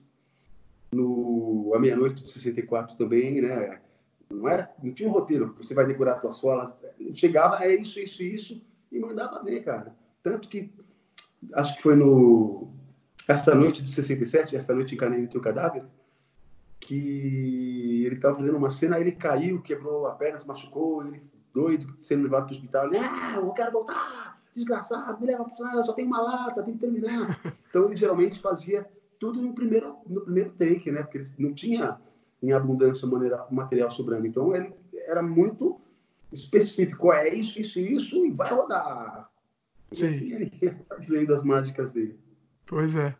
No A Meia-Noite de 64 também, né? Não era, não tinha um roteiro, você vai decorar a tua sola. Chegava, é isso, isso, isso, e mandava ver, cara. Tanto que, acho que foi no Essa Noite de 67, Essa Noite Encarnei no Teu Cadáver, que ele estava fazendo uma cena, ele caiu, quebrou a perna, se machucou, ele doido, sendo levado para o hospital. Não, eu quero voltar! desgraçado, me leva para o eu só tenho uma lata, tem que terminar. Então ele geralmente fazia tudo no primeiro, no primeiro take, né? Porque não tinha em abundância material sobrando. Então ele era muito específico, é isso, isso, isso, e vai rodar. Sim. E assim ele ia fazendo as mágicas dele. Pois é.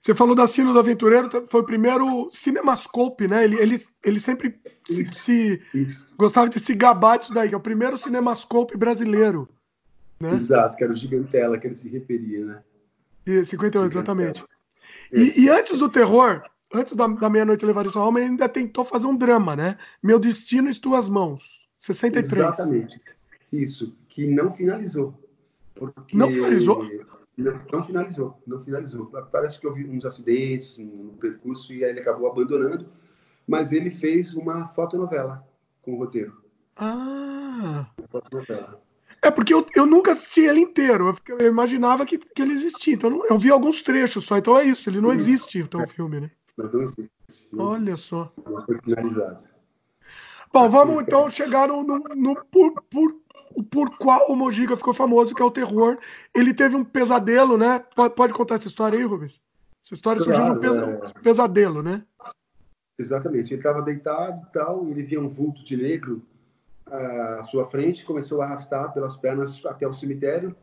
Você falou da Sino do Aventureiro, foi o primeiro Cinemascope, né? Ele, ele, ele sempre isso, se, se gostava de se gabar disso daí, que é o primeiro Cinemascope brasileiro. Né? Exato, que era o Gigantela que ele se referia, né? E 58, exatamente. E, e, antes do terror, antes da, da meia-noite levar isso alma, ele ainda tentou fazer um drama, né? Meu Destino em Tuas Mãos, 63. Exatamente. Isso, que não finalizou. Não finalizou? Não, não, finalizou, não finalizou. Parece que houve uns acidentes no percurso e aí ele acabou abandonando, mas ele fez uma fotonovela com o roteiro. Ah! Fotonovela. É porque eu, eu nunca assisti ele inteiro. Eu, eu imaginava que, que ele existia. Então eu vi alguns trechos só. Então é isso. Ele não existe, então, o filme, né? Não existe. Olha só. Não foi finalizado. Bom, vamos então chegar no, no, no por, por, por qual o Mojica ficou famoso, que é o terror. Ele teve um pesadelo, né? Pode, pode contar essa história aí, Rubens? Essa história claro, surgiu de um é... pesadelo, né? Exatamente. Ele estava deitado e tal, e ele via um vulto de negro à sua frente, começou a arrastar pelas pernas até o cemitério,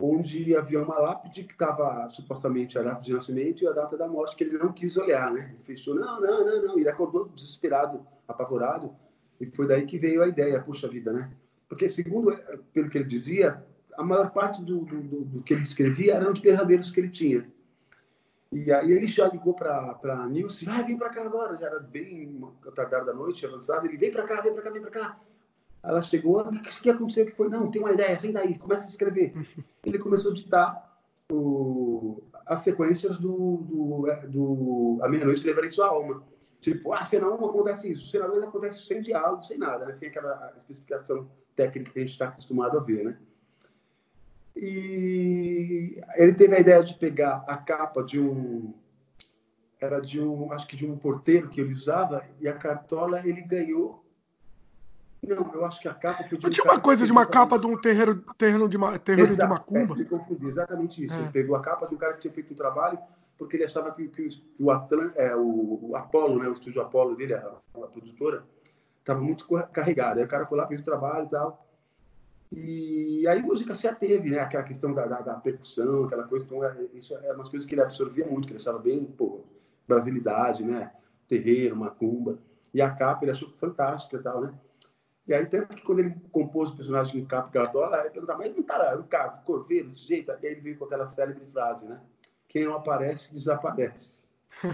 onde havia uma lápide que estava supostamente a data de nascimento e a data da morte, que ele não quis olhar, né? Ele fechou, não, não, não, não. Ele acordou desesperado, apavorado, e foi daí que veio a ideia, puxa vida, né? Porque, segundo, pelo que ele dizia, a maior parte do, do, do que ele escrevia eram de pesadelos que ele tinha. E aí ele já ligou para a Nilce, ah, vem para cá agora, já era bem tardar da noite, avançado, ele vem para cá, vem para cá, vem para cá. Ela chegou, o que, que aconteceu? Que foi? Não, tem uma ideia, senta aí, começa a escrever. Ele começou a ditar o, as sequências do, do, do A Meia-Noite Levarei Sua Alma. Tipo, ah, cena 1 acontece isso, cena 2 acontece sem diálogo, sem nada, né? sem aquela especificação técnica que a gente está acostumado a ver, né? E ele teve a ideia de pegar a capa de um era de um acho que de um porteiro que ele usava e a cartola ele ganhou não, eu acho que a capa foi de um Tinha uma coisa de uma capa de um terreiro, terreno de, terreiro de macumba. É, confundi, exatamente isso. É. Ele pegou a capa de um cara que tinha feito um trabalho porque ele achava que, que o, Atlan, é, o, o Apollo, né, o estúdio Apollo dele, a, a produtora, estava muito carregado. Aí o cara foi lá, fez o trabalho e tal. E aí a música se ateve, né? Aquela questão da, da, da percussão, aquela coisa. Então, é, isso é umas coisas que ele absorvia muito, que ele achava bem, pô, brasilidade, né? Terreiro, macumba. E a capa ele achou fantástica e tal, né? E aí, tanto que quando ele compôs o personagem em Capo Cartola, ele perguntava, mas não tá no carro, corveiro, desse jeito? Aí ele veio com aquela célebre frase, né? Quem não aparece, desaparece.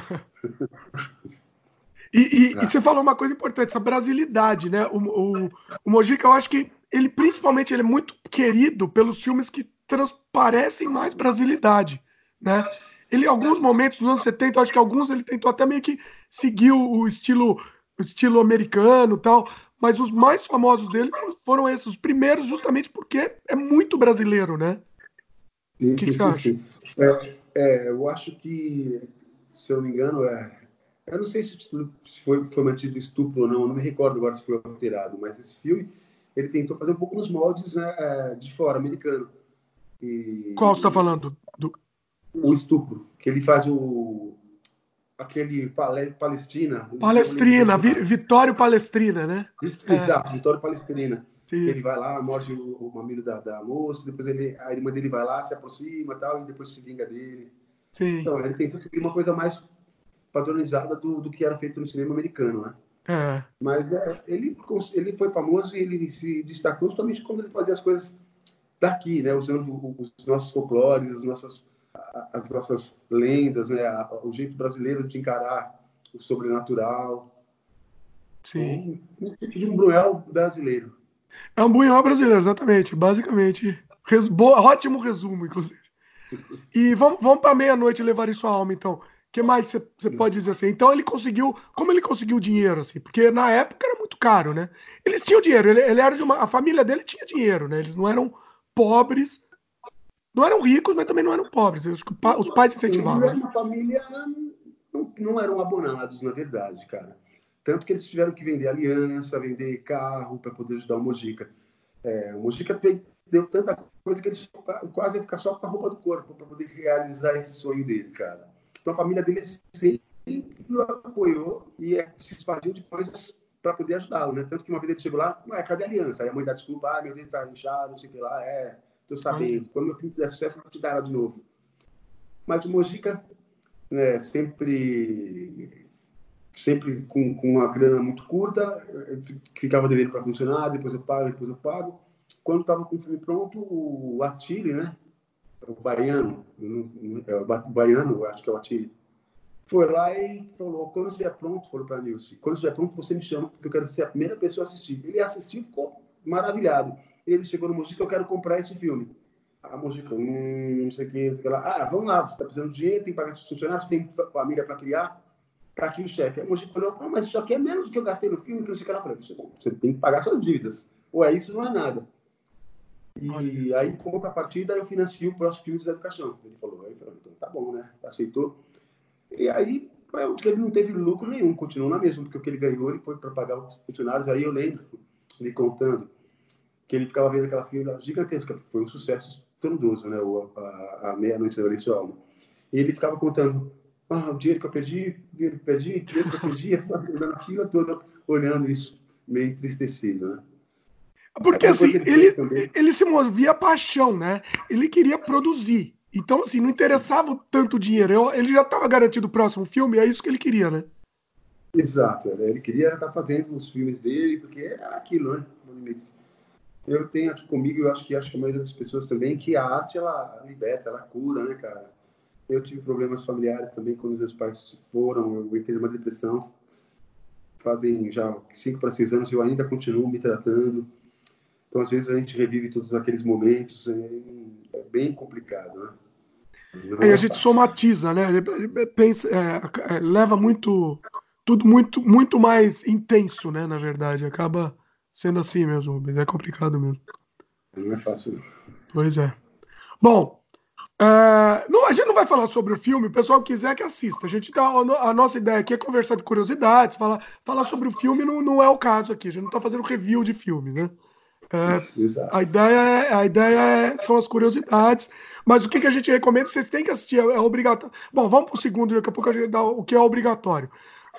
e, e, é. e, você falou uma coisa importante, essa brasilidade, né? O, o, o Mojica, eu acho que ele, principalmente, ele é muito querido pelos filmes que transparecem mais brasilidade, né? Ele, em alguns momentos, nos anos 70, acho que alguns ele tentou até meio que seguir o estilo, o estilo americano tal, mas os mais famosos dele foram esses, os primeiros, justamente porque é muito brasileiro, né? Sim, que sim, sim, sim. É, é, eu acho que, se eu não me engano, é, eu não sei se, se foi, foi mantido estupro ou não, eu não me recordo agora se foi alterado, mas esse filme ele tentou fazer um pouco nos moldes né, é, de fora, americano. E, Qual você está falando? Do... O estupro, que ele faz o aquele Palestina. Palestrina, Vitório Palestrina, né? Exato, é. Vitório Palestrina. Ele vai lá, morde o, o mamilo da, da, moça, depois ele, a irmã dele vai lá, se aproxima tal, e depois se vinga dele. Sim. Então, ele tentou seguir uma coisa mais padronizada do, do que era feito no cinema americano, né? É. Mas é, ele, ele foi famoso e ele se destacou justamente quando ele fazia as coisas daqui, né? Usando os nossos folclores, as nossas as nossas lendas, né? o jeito brasileiro de encarar o sobrenatural. Sim. Um, um tipo de um Bruel brasileiro. É um Bunhal brasileiro, exatamente. Basicamente. Res... Boa, ótimo resumo, inclusive. E vamos, vamos para meia-noite levar isso à alma, então. O que mais você pode dizer assim? Então ele conseguiu. Como ele conseguiu dinheiro, assim? Porque na época era muito caro, né? Eles tinham dinheiro, ele, ele era de uma. A família dele tinha dinheiro, né? Eles não eram pobres não eram ricos, mas também não eram pobres. Que os pais incentivavam. Eles eram uma família. Não, não eram abonados, na verdade, cara. Tanto que eles tiveram que vender aliança, vender carro para poder ajudar o Mojica. É, o Mojica deu tanta coisa que eles quase ia ficar só com a roupa do corpo para poder realizar esse sonho dele, cara. Então a família dele sempre o apoiou e é, se esvaziou de coisas para poder ajudá-lo, né? Tanto que uma vez ele chegou lá, ué, cadê a aliança? Aí a mãe dá desculpa, ah, meu dedo tá inchado, não sei o que lá, é, Tô sabendo. Quando meu filho fizer sucesso, eu te dar ela de novo. Mas o Mojica, né, sempre, sempre com, com uma grana muito curta, ficava devendo para funcionar, depois eu pago, depois eu pago. Quando estava com o filme pronto, o Atili, né? O baiano, é o baiano, acho que é o Atili, foi lá e falou: quando estiver pronto, falou para a Nilce, quando estiver pronto, você me chama, porque eu quero ser a primeira pessoa a assistir. Ele assistiu e ficou maravilhado ele chegou no Mojica, eu quero comprar esse filme. A Mojica, hum, não sei o que, não sei o que lá. Ah, vamos lá, você está precisando de dinheiro, tem que pagar seus funcionários, tem família para criar, tá aqui o cheque. A Mojica falou, ah, mas isso aqui é menos do que eu gastei no filme, que não sei o que lá. Eu falei, você, você tem que pagar suas dívidas. Ou é isso, não é nada. E aí, conta a partida, eu financio o próximo filme de Caixão. Ele falou, aí falou, então tá bom, né? Aceitou. E aí, ele não teve lucro nenhum, continuou na mesma, porque o que ele ganhou, ele foi para pagar os funcionários. Aí eu lembro, ele contando, que ele ficava vendo aquela fila gigantesca, porque foi um sucesso estrondoso, né? O, a, a Meia-Noite da Sua Alma. E ele ficava contando, ah, o dinheiro que eu perdi, o dinheiro que eu perdi, o dinheiro que eu perdi, e a fila toda olhando isso, meio entristecido, né? Porque assim, ele, ele, ele se movia a paixão, né? Ele queria produzir. Então, assim, não interessava tanto dinheiro. Ele já estava garantido o próximo filme, é isso que ele queria, né? Exato. Ele queria estar fazendo os filmes dele, porque é aquilo, né? Eu tenho aqui comigo, eu acho que acho que a maioria das pessoas também, que a arte ela liberta, ela cura, né, cara? Eu tive problemas familiares também quando meus pais foram, eu entrei numa depressão. Fazem já cinco para seis anos, eu ainda continuo me tratando. Então, às vezes, a gente revive todos aqueles momentos, é, bem complicado, né? É, a gente somatiza, né? Pensa, é, é, leva muito, tudo muito, muito mais intenso, né? Na verdade, acaba sendo assim mesmo, Rubens. É complicado mesmo. Não é fácil. Pois é. Bom, é, não, a gente não vai falar sobre o filme, o pessoal quiser que assista. A gente dá, a nossa ideia aqui é conversar de curiosidades, falar, falar sobre o filme não, não é o caso aqui. A gente não está fazendo review de filme, né? É, a ideia, é, a ideia é, são as curiosidades, mas o que, que a gente recomenda? Vocês têm que assistir, é, é obrigatório. Bom, vamos para o segundo, daqui a pouco a gente dá o que é obrigatório.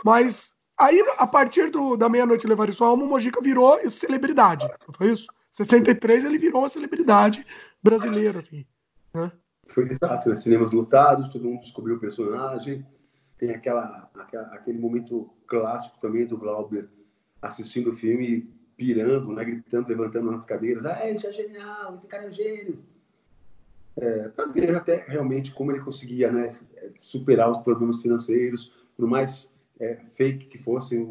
Mas Aí, a partir do, da meia-noite levar sua alma, o Mojica virou celebridade. Foi isso? 63 ele virou uma celebridade brasileira, assim. Né? Foi exato, né? Cinemas lotados, todo mundo descobriu o personagem. Tem aquela, aquela, aquele momento clássico também do Glauber assistindo o filme pirando, né, gritando, levantando nas cadeiras, ah, isso é genial, esse cara é um gênio. É, para ver até realmente como ele conseguia né, superar os problemas financeiros, por mais é, fake que fossem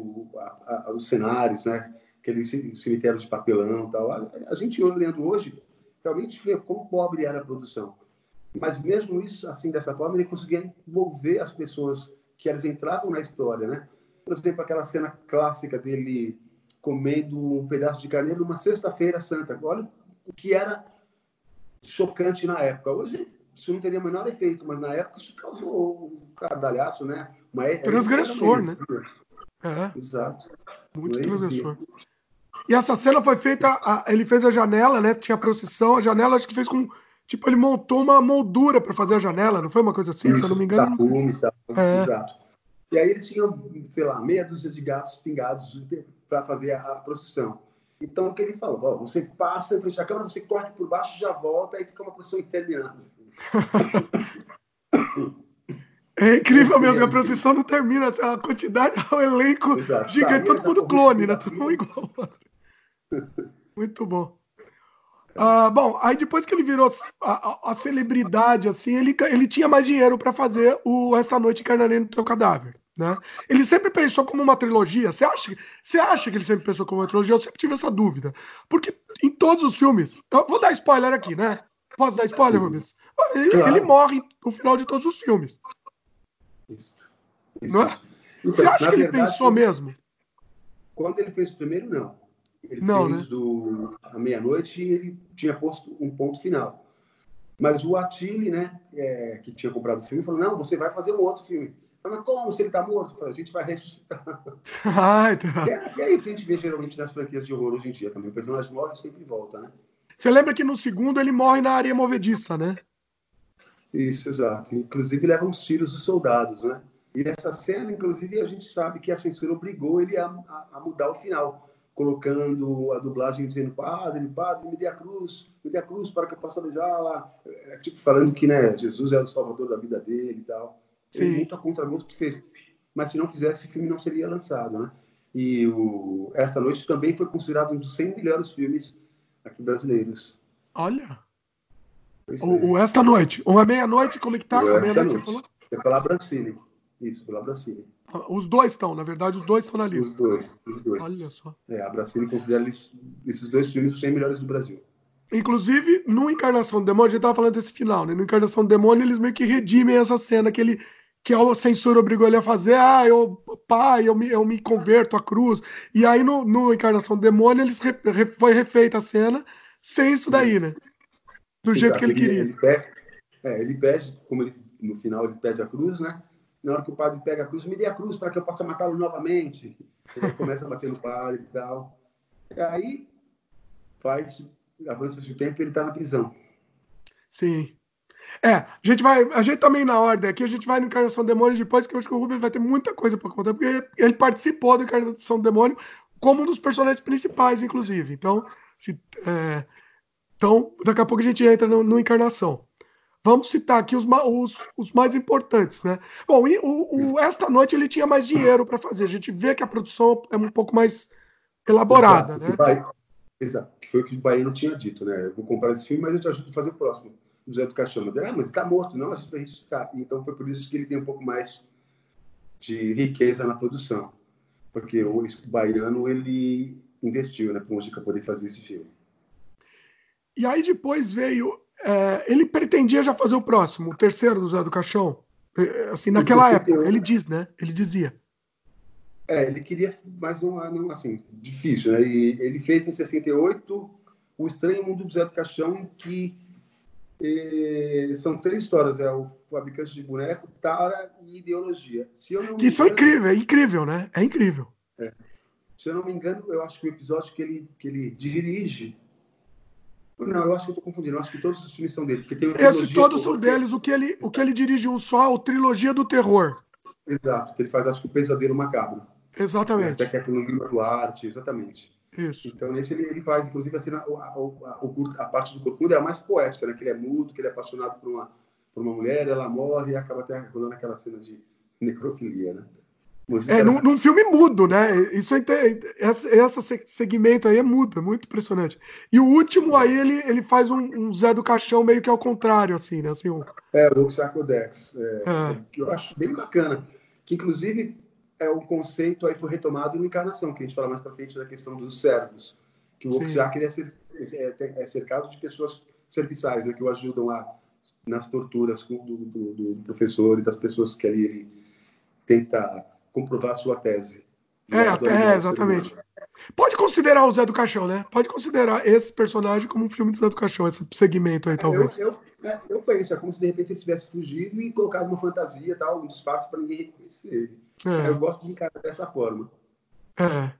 os cenários, né, aqueles cemitérios de papelão tal. A, a gente olhando hoje, realmente vê como pobre era a produção. Mas mesmo isso, assim, dessa forma, ele conseguia envolver as pessoas que elas entravam na história, né? Por exemplo, aquela cena clássica dele comendo um pedaço de carneiro numa sexta-feira santa. Olha o que era chocante na época. Hoje isso não teria o menor efeito, mas na época isso causou cadalhaço, né? Uma transgressor, né? É. Exato. Muito transgressor. E essa cena foi feita, a, ele fez a janela, né? Tinha procissão, a janela acho que fez com Tipo, ele montou uma moldura para fazer a janela, não foi uma coisa assim, Isso, se eu não me engano? Tapume, tá, é. Exato. E aí ele tinha, sei lá, meia dúzia de gatos pingados para fazer a, a, procissão. Então, o que ele falou? Ó, você passa em frente à câmera, você corre por baixo, já volta, e fica uma procissão interminável. É incrível mesmo, a procissão não termina, a quantidade, o elenco Exato. gigante, todo mundo clone, né? Todo mundo igual. Muito bom. Uh, bom, aí depois que ele virou a, a, a celebridade, assim, ele, ele tinha mais dinheiro para fazer o Essa Noite Encarnarei no Teu Cadáver. Né? Ele sempre pensou como uma trilogia. Você acha, você acha que ele sempre pensou como uma trilogia? Eu sempre tive essa dúvida. Porque em todos os filmes. Vou dar spoiler aqui, né? Posso dar spoiler, Rubens? Ele, claro. ele morre no final de todos os filmes. Isso. Isso. Não é? Você acha que ele verdade, pensou mesmo? Quando ele fez o primeiro, não. Ele não, fez né? do a meia-noite e ele tinha posto um ponto final. Mas o Atili, né, é, que tinha comprado o filme, falou: não, você vai fazer um outro filme. Mas como? Se ele está morto? falei, a gente vai ressuscitar. Ai, tá. e, e aí o que a gente vê geralmente nas franquias de horror hoje em dia também. O personagem morre e sempre volta, né? Você lembra que no segundo ele morre na areia movediça, né? Isso, exato. Inclusive leva uns tiros dos soldados, né? E essa cena, inclusive, a gente sabe que a censura obrigou ele a, a, a mudar o final colocando a dublagem dizendo padre, padre, me dê a cruz, me dê a cruz para que eu possa beijá-la. É, tipo, falando que né, Jesus é o salvador da vida dele e tal. Sim. Ele muito a contragosto que fez. Mas se não fizesse, o filme não seria lançado, né? E o Esta Noite também foi considerado um dos 100 melhores filmes aqui brasileiros. Olha! O, o, Esta Noite. Uma meia-noite, como é que tá? Meia-noite, você falou? É pela Brancini. Isso, pela Brancini. Os dois estão, na verdade, os dois estão na lista. Os dois, os dois. Olha só. É, a Brasília considera esses dois filmes os 100 melhores do Brasil. Inclusive, no Encarnação do Demônio, a gente estava falando desse final, né? No Encarnação do Demônio, eles meio que redimem essa cena que ele que a censura obrigou ele a fazer, ah, eu, pai, eu me, eu me converto à cruz. E aí, no, no Encarnação do Demônio, eles re, re, foi refeita a cena sem isso daí, né? Do Exato. jeito que ele, ele queria. Ele pede, é, ele pede, como ele, no final ele pede a cruz, né? na hora que o padre pega a cruz, me dê a cruz para que eu possa matá-lo novamente. Ele começa a bater no padre e tal. E aí faz, avança-se o tempo e ele está na prisão. Sim. É, a gente vai, a gente também na ordem aqui, a gente vai no Encarnação do Demônio depois, que eu acho que o Rubens vai ter muita coisa para contar, porque ele participou do Encarnação do Demônio como um dos personagens principais, inclusive. Então, é, então daqui a pouco a gente entra no, no Encarnação. Vamos citar aqui os, os, os mais importantes, né? Bom, e o, o, esta noite ele tinha mais dinheiro para fazer. A gente vê que a produção é um pouco mais elaborada, exato, né? exato, que foi o que o Bahia não tinha dito, né? Eu vou comprar esse filme, mas eu te ajudo a fazer o próximo. José do Caixão. Ah, mas está morto. Não, a gente vai ressuscitar. Então foi por isso que ele tem um pouco mais de riqueza na produção. Porque o baiano, ele investiu, né? Para o poder fazer esse filme. E aí depois veio é, ele pretendia já fazer o próximo, o terceiro do Zé do Caixão. É, assim, naquela época, ele diz, né? Ele dizia. É, ele queria mais um ano, assim, difícil, né? E ele fez em 68 O Estranho Mundo do Zé do Caixão, que eh, são três histórias, é o fabricante de boneco, Tara e Ideologia. que engano, são incríveis, é incrível, né? É incrível. É. Se eu não me engano, eu acho que o episódio que ele, que ele dirige não, eu acho que eu tô confundindo. Eu acho que todos os filmes são dele. Porque tem Esse, todos são deles. O que, ele, o que ele dirige um só, o Trilogia do Terror. Exato, que ele faz, acho que o Pesadelo Macabro. Exatamente. Até que é com o Duarte, exatamente. Isso. Então, nesse ele, ele faz, inclusive, assim, a, a, a, a parte do Corcunda é a mais poética, né? Que ele é mudo, que ele é apaixonado por uma, por uma mulher, ela morre e acaba até rolando aquela cena de necrofilia, né? É, num, num, filme mudo, né? Isso é, esse, segmento aí é mudo, é muito impressionante. E o último aí, ele, ele faz um, um Zé do Caixão meio que ao contrário, assim, né? Assim, um... É, o Sacodex, é, é. que eu acho bem bacana. Que, inclusive, é o conceito aí foi retomado no Encarnação, que a gente fala mais para frente da questão dos servos. Que o Oxiac é, é, é, cercado de pessoas serviçais, né, que o ajudam a, nas torturas do, do, do professor e das pessoas que ali ele tenta comprovar sua tese. É, é exatamente. Pode considerar o Zé do Caixão, né? Pode considerar esse personagem como um filme do Zé do Caixão, esse segmento aí, talvez. Eu, eu, é, eu penso, é como se de repente ele tivesse fugido e colocado uma fantasia, tal, um disfarce para ninguém reconhecer ele. É. Eu gosto de encarar dessa forma. É.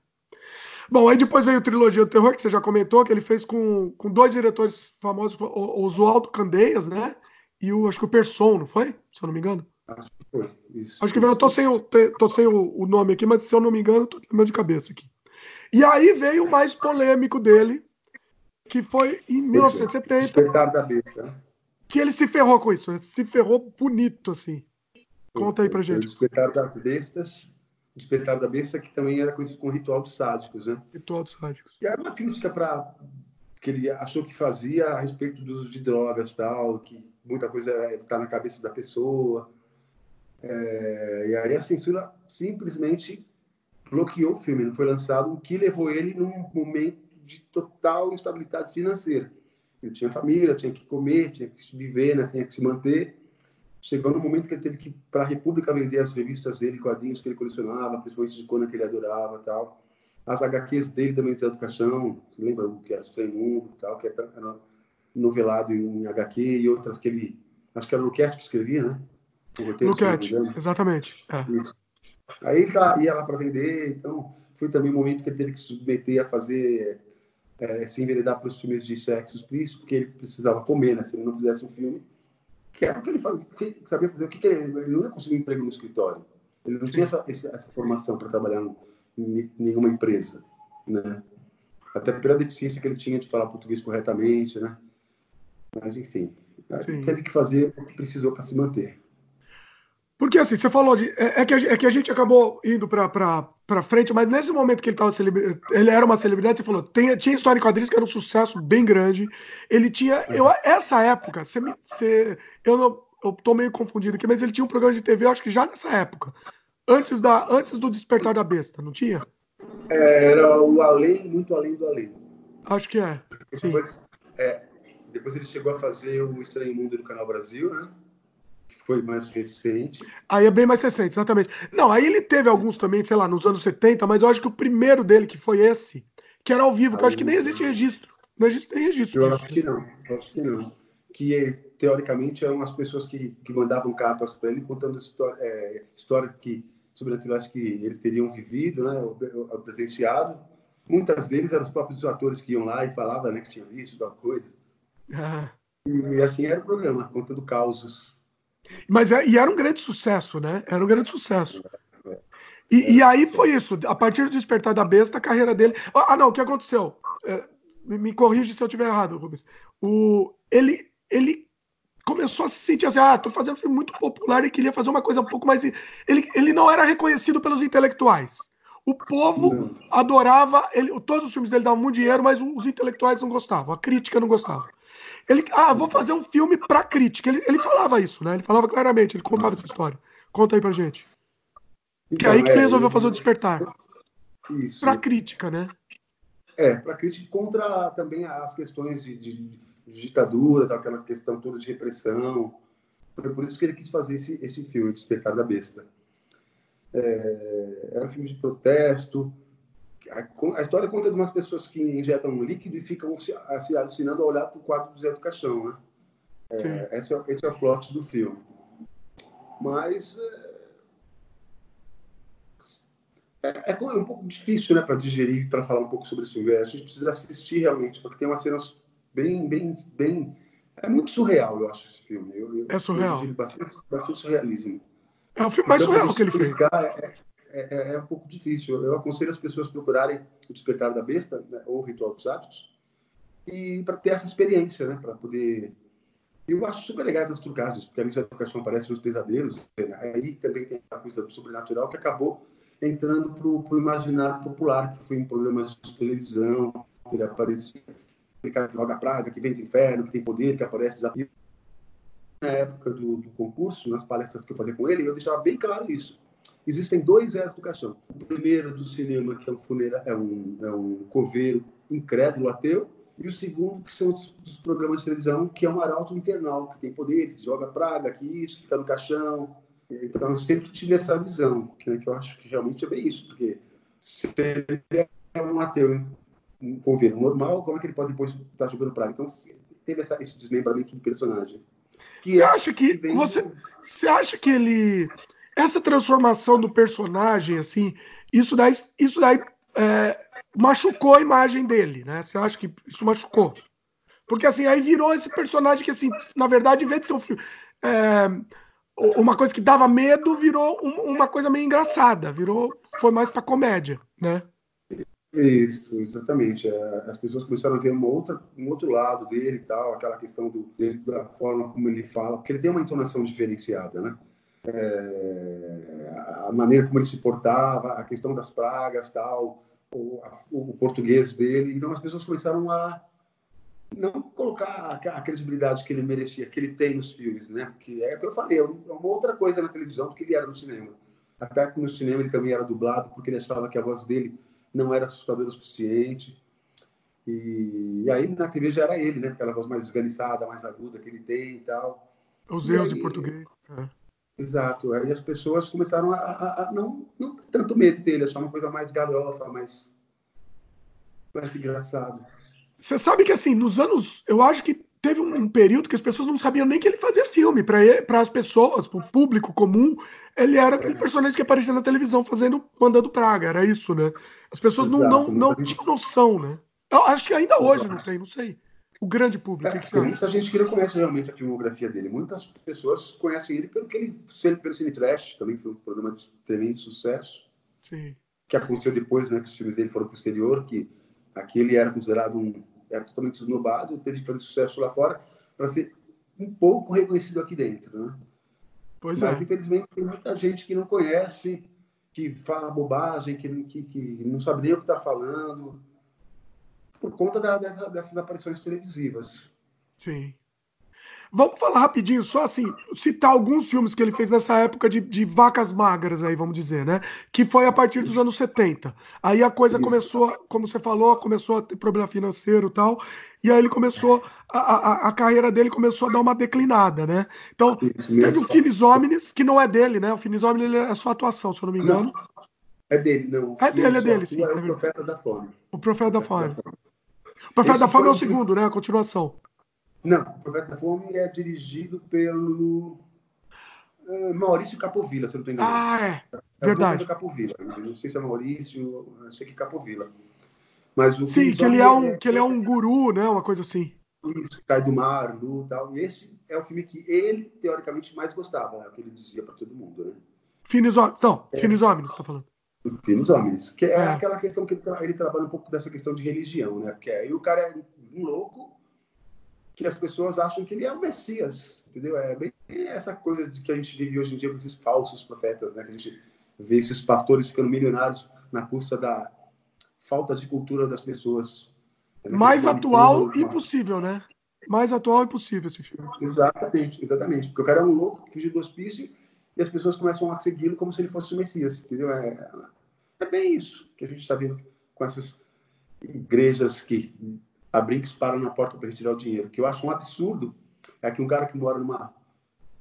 Bom, aí depois veio a trilogia do terror, que você já comentou, que ele fez com, com dois diretores famosos, o Oswaldo Candeias, né? E o, acho que o Person, não foi? Se eu não me engano. Acho que foi. Isso. Acho que eu tô sem, o, tô sem o, o nome aqui, mas se eu não me engano, tô meu de cabeça aqui. E aí veio o mais polêmico dele, que foi em 1970. Despertar da besta. Que ele se ferrou com isso, ele se ferrou bonito, assim. Conta aí pra gente. Despertar das bestas, Despertar da Besta, que também era conhecido como Ritual dos Sádicos, né? Ritual dos Sádicos. Que era uma crítica para que ele achou que fazia a respeito do uso de drogas tal, que muita coisa está na cabeça da pessoa. É, e aí a censura simplesmente bloqueou o filme, não foi lançado, o que levou ele num momento de total instabilidade financeira. Ele tinha família, tinha que comer, tinha que viver, né, tinha que se manter. Chegou no momento que ele teve que para a República vender as revistas dele, quadrinhos que ele colecionava, principalmente de Conan que ele adorava tal. As HQs dele também de educação, você lembra o que era Estranho Mundo tal, que era novelado em HQ e outras que ele, acho que era o Luquete que escrevia, né? Exatamente. É. Aí tá, ia lá para vender, então foi também o momento que ele teve que se submeter a fazer, é, se enveredar para os filmes de sexo explícito, porque ele precisava comer, né? Se ele não fizesse um filme, que era o que ele fazia, sabia fazer, o que, que ele, ele não ia conseguir um emprego no escritório. Ele não tinha essa, essa formação para trabalhar em nenhuma empresa, né? Até pela deficiência que ele tinha de falar português corretamente, né? Mas, enfim, teve que fazer o que precisou para se manter. Porque assim, você falou de. É, é, que, a, é que a gente acabou indo para frente, mas nesse momento que ele estava ele era uma celebridade, você falou, tem, tinha história em quadrinhos que era um sucesso bem grande. Ele tinha. Eu, essa época, você me. Você, eu não. Eu tô meio confundido aqui, mas ele tinha um programa de TV, acho que já nessa época. Antes, da, antes do Despertar da Besta, não tinha? É, era o Além, muito além do Além. Acho que é. Depois, é, depois ele chegou a fazer o Estranho Mundo do Canal Brasil, né? Foi mais recente. Aí é bem mais recente, exatamente. Não, aí ele teve alguns também, sei lá, nos anos 70, mas eu acho que o primeiro dele, que foi esse, que era ao vivo, que eu acho que nem existe registro. Não existe nem registro. Eu disso. acho que não, eu acho que não. Que teoricamente eram as pessoas que, que mandavam cartas para ele contando história, é, história que, sobrenaturais que eles teriam vivido, né, presenciado. Muitas deles eram os próprios atores que iam lá e falavam né, que tinham visto tal coisa. Ah. E assim era o programa, contando causos mas é, e era um grande sucesso, né? Era um grande sucesso. E, e, aí foi isso. A partir do despertar da besta, a carreira dele. Ah, não, o que aconteceu? É, me, me corrige se eu estiver errado, Rubens. O, ele, ele começou a se sentir assim: ah, tô fazendo um filme muito popular e queria fazer uma coisa um pouco mais. Ele, ele não era reconhecido pelos intelectuais. O povo adorava, ele, todos os filmes dele davam muito dinheiro, mas os intelectuais não gostavam, a crítica não gostava. Ele, ah, vou fazer um filme para crítica. Ele, ele falava isso, né? Ele falava claramente, ele contava essa história. Conta aí pra gente. Então, que aí que ele é, resolveu fazer o despertar. Isso. Pra crítica, né? É, para crítica contra também as questões de, de, de ditadura, aquela questão toda de repressão. Foi por isso que ele quis fazer esse, esse filme, Despertar da Besta. É, era um filme de protesto, a, história conta de umas pessoas que injetam um líquido e ficam se, se alucinando a olhar para o quadro do Zé do Caixão, né? É, esse, é, esse, é, o plot do filme. Mas é, é, é um pouco difícil, né, para digerir, para falar um pouco sobre esse filme. A gente precisa assistir realmente, porque tem umas cenas bem, bem, bem. É muito surreal, eu acho esse filme. Eu, eu, é surreal. Eu bastante, bastante surrealismo. É o filme mais então, surreal que ele fez. É, é, é, é, um pouco difícil. Eu aconselho as pessoas procurarem o Despertar da Besta, né, ou o Ritual dos Atos, e para ter essa experiência, né, para poder eu acho super legal essas trucagens, porque a educação aparece nos pesadelos, né? aí também tem a coisa sobrenatural que acabou entrando para o imaginário popular, que foi em programas de televisão, que ele aparecia, que roga praga, que vem do inferno, que tem poder, que aparece desafio. Na época do, do concurso, nas palestras que eu fazia com ele, eu deixava bem claro isso. Existem dois eras do caixão. O primeiro do cinema, que é um, funera, é um, é um coveiro incrédulo, ateu, e o segundo, que são os, os, programas de televisão, que é um arauto infernal, que tem poderes, joga praga, que isso, fica no caixão. Então, eu sempre tive essa visão, que, né, que eu acho que realmente é bem isso, porque se ele é um ateu, um convívio normal, como é que ele pode depois estar jogando praga? Então, teve essa, esse desmembramento do personagem. você é, acha que, que você, você acha que ele essa transformação do personagem assim, isso daí, isso daí é, machucou a imagem dele, né? Você acha que isso machucou? Porque assim, aí virou esse personagem que, assim, na verdade, em vez de ser um filme. É, uma coisa que dava medo virou uma coisa meio engraçada, virou foi mais para comédia, né? Isso, exatamente. É, as pessoas começaram a ver uma outra, um outro lado dele e tal, aquela questão do, dele, da forma como ele fala, porque ele tem uma entonação diferenciada, né? É, a maneira como ele se portava, a questão das pragas tal, o, o, português dele. Então as pessoas começaram a não colocar a, credibilidade que ele merecia, que ele tem nos filmes, né? Porque é o que eu falei, é uma outra coisa na televisão do que ele era no cinema. Até que no cinema ele também era dublado, porque ele achava que a voz dele não era assustadora o suficiente. E, e aí na TV já era ele, né? Aquela voz mais esganiçada, mais aguda que ele tem e tal. Os erros de português. É. Exato. Aí as pessoas começaram a, a, a não, não tanto medo dele, achar uma coisa mais galhofa, mais, mais engraçado. Você sabe que assim, nos anos. Eu acho que teve um período que as pessoas não sabiam nem que ele fazia filme. Para as pessoas, para o público comum, ele era aquele personagem que aparecia na televisão fazendo, mandando praga, era isso, né? As pessoas Exato, não, não, não tinham noção, né? Eu acho que ainda hoje não tem, não sei o grande público. É, que tem muita gente que não conhece realmente a filmografia dele. Muitas pessoas conhecem ele pelo que ele pelo Cine Trash, também foi um programa de tremendo sucesso. Sim. Que aconteceu depois, né, que os filmes dele foram para o exterior, que aqui ele era considerado um era totalmente esnobado, teve que fazer sucesso lá fora para ser um pouco reconhecido aqui dentro, né? Pois Mas é. infelizmente tem muita gente que não conhece, que fala bobagem, que, que, que não sabe nem o que está falando por conta da, dessa, dessas aparições televisivas. Sim. Vamos falar rapidinho, só assim, citar alguns filmes que ele fez nessa época de, de, vacas magras aí, vamos dizer, né? Que foi a partir dos anos 70. Aí a coisa Isso. começou, como você falou, começou a ter problema financeiro e tal, e aí ele começou, a, a, a, carreira dele começou a dar uma declinada, né? Então, teve o Finis Homines, que não é dele, né? O Finis Homines é só atuação, se eu não me engano. Não, é dele, não. É dele, é dele, sim. É o Profeta da Fome. O Profeta da Fome. Profeta da Fome é o segundo, né? A continuação. Não, o Profeta da Fome é dirigido pelo uh, Maurício Capovilla, se eu não estou enganado. Ah, é. é Verdade. Capovilla. Não sei se é Maurício, sei que é Capovilla. Mas o Sim, que ele, é um, é... que ele é um guru, né? Uma coisa assim. Isso, cai do mar, lu, tal. E esse é o filme que ele, teoricamente, mais gostava, né? O que ele dizia para todo mundo, né? Finis. Não, é. Finis Homens, você tá falando. Finos Homens. Que é, é, aquela questão que ele, tra ele, trabalha um pouco dessa questão de religião, né? Porque aí o cara é um louco que as pessoas acham que ele é o Messias, entendeu? É bem essa coisa de que a gente vive hoje em dia com esses falsos profetas, né? Que a gente vê esses pastores ficando milionários na custa da falta de cultura das pessoas. Né? Mais atual impossível, né? Mais atual impossível esse filme. Exatamente, exatamente. Porque o cara é um louco que fugiu do hospício e as pessoas começam a segui-lo como se ele fosse o Messias, entendeu? É, é bem isso que a gente está vendo com essas igrejas que abrem que param na porta para retirar o dinheiro. O que eu acho um absurdo é que um cara que mora numa,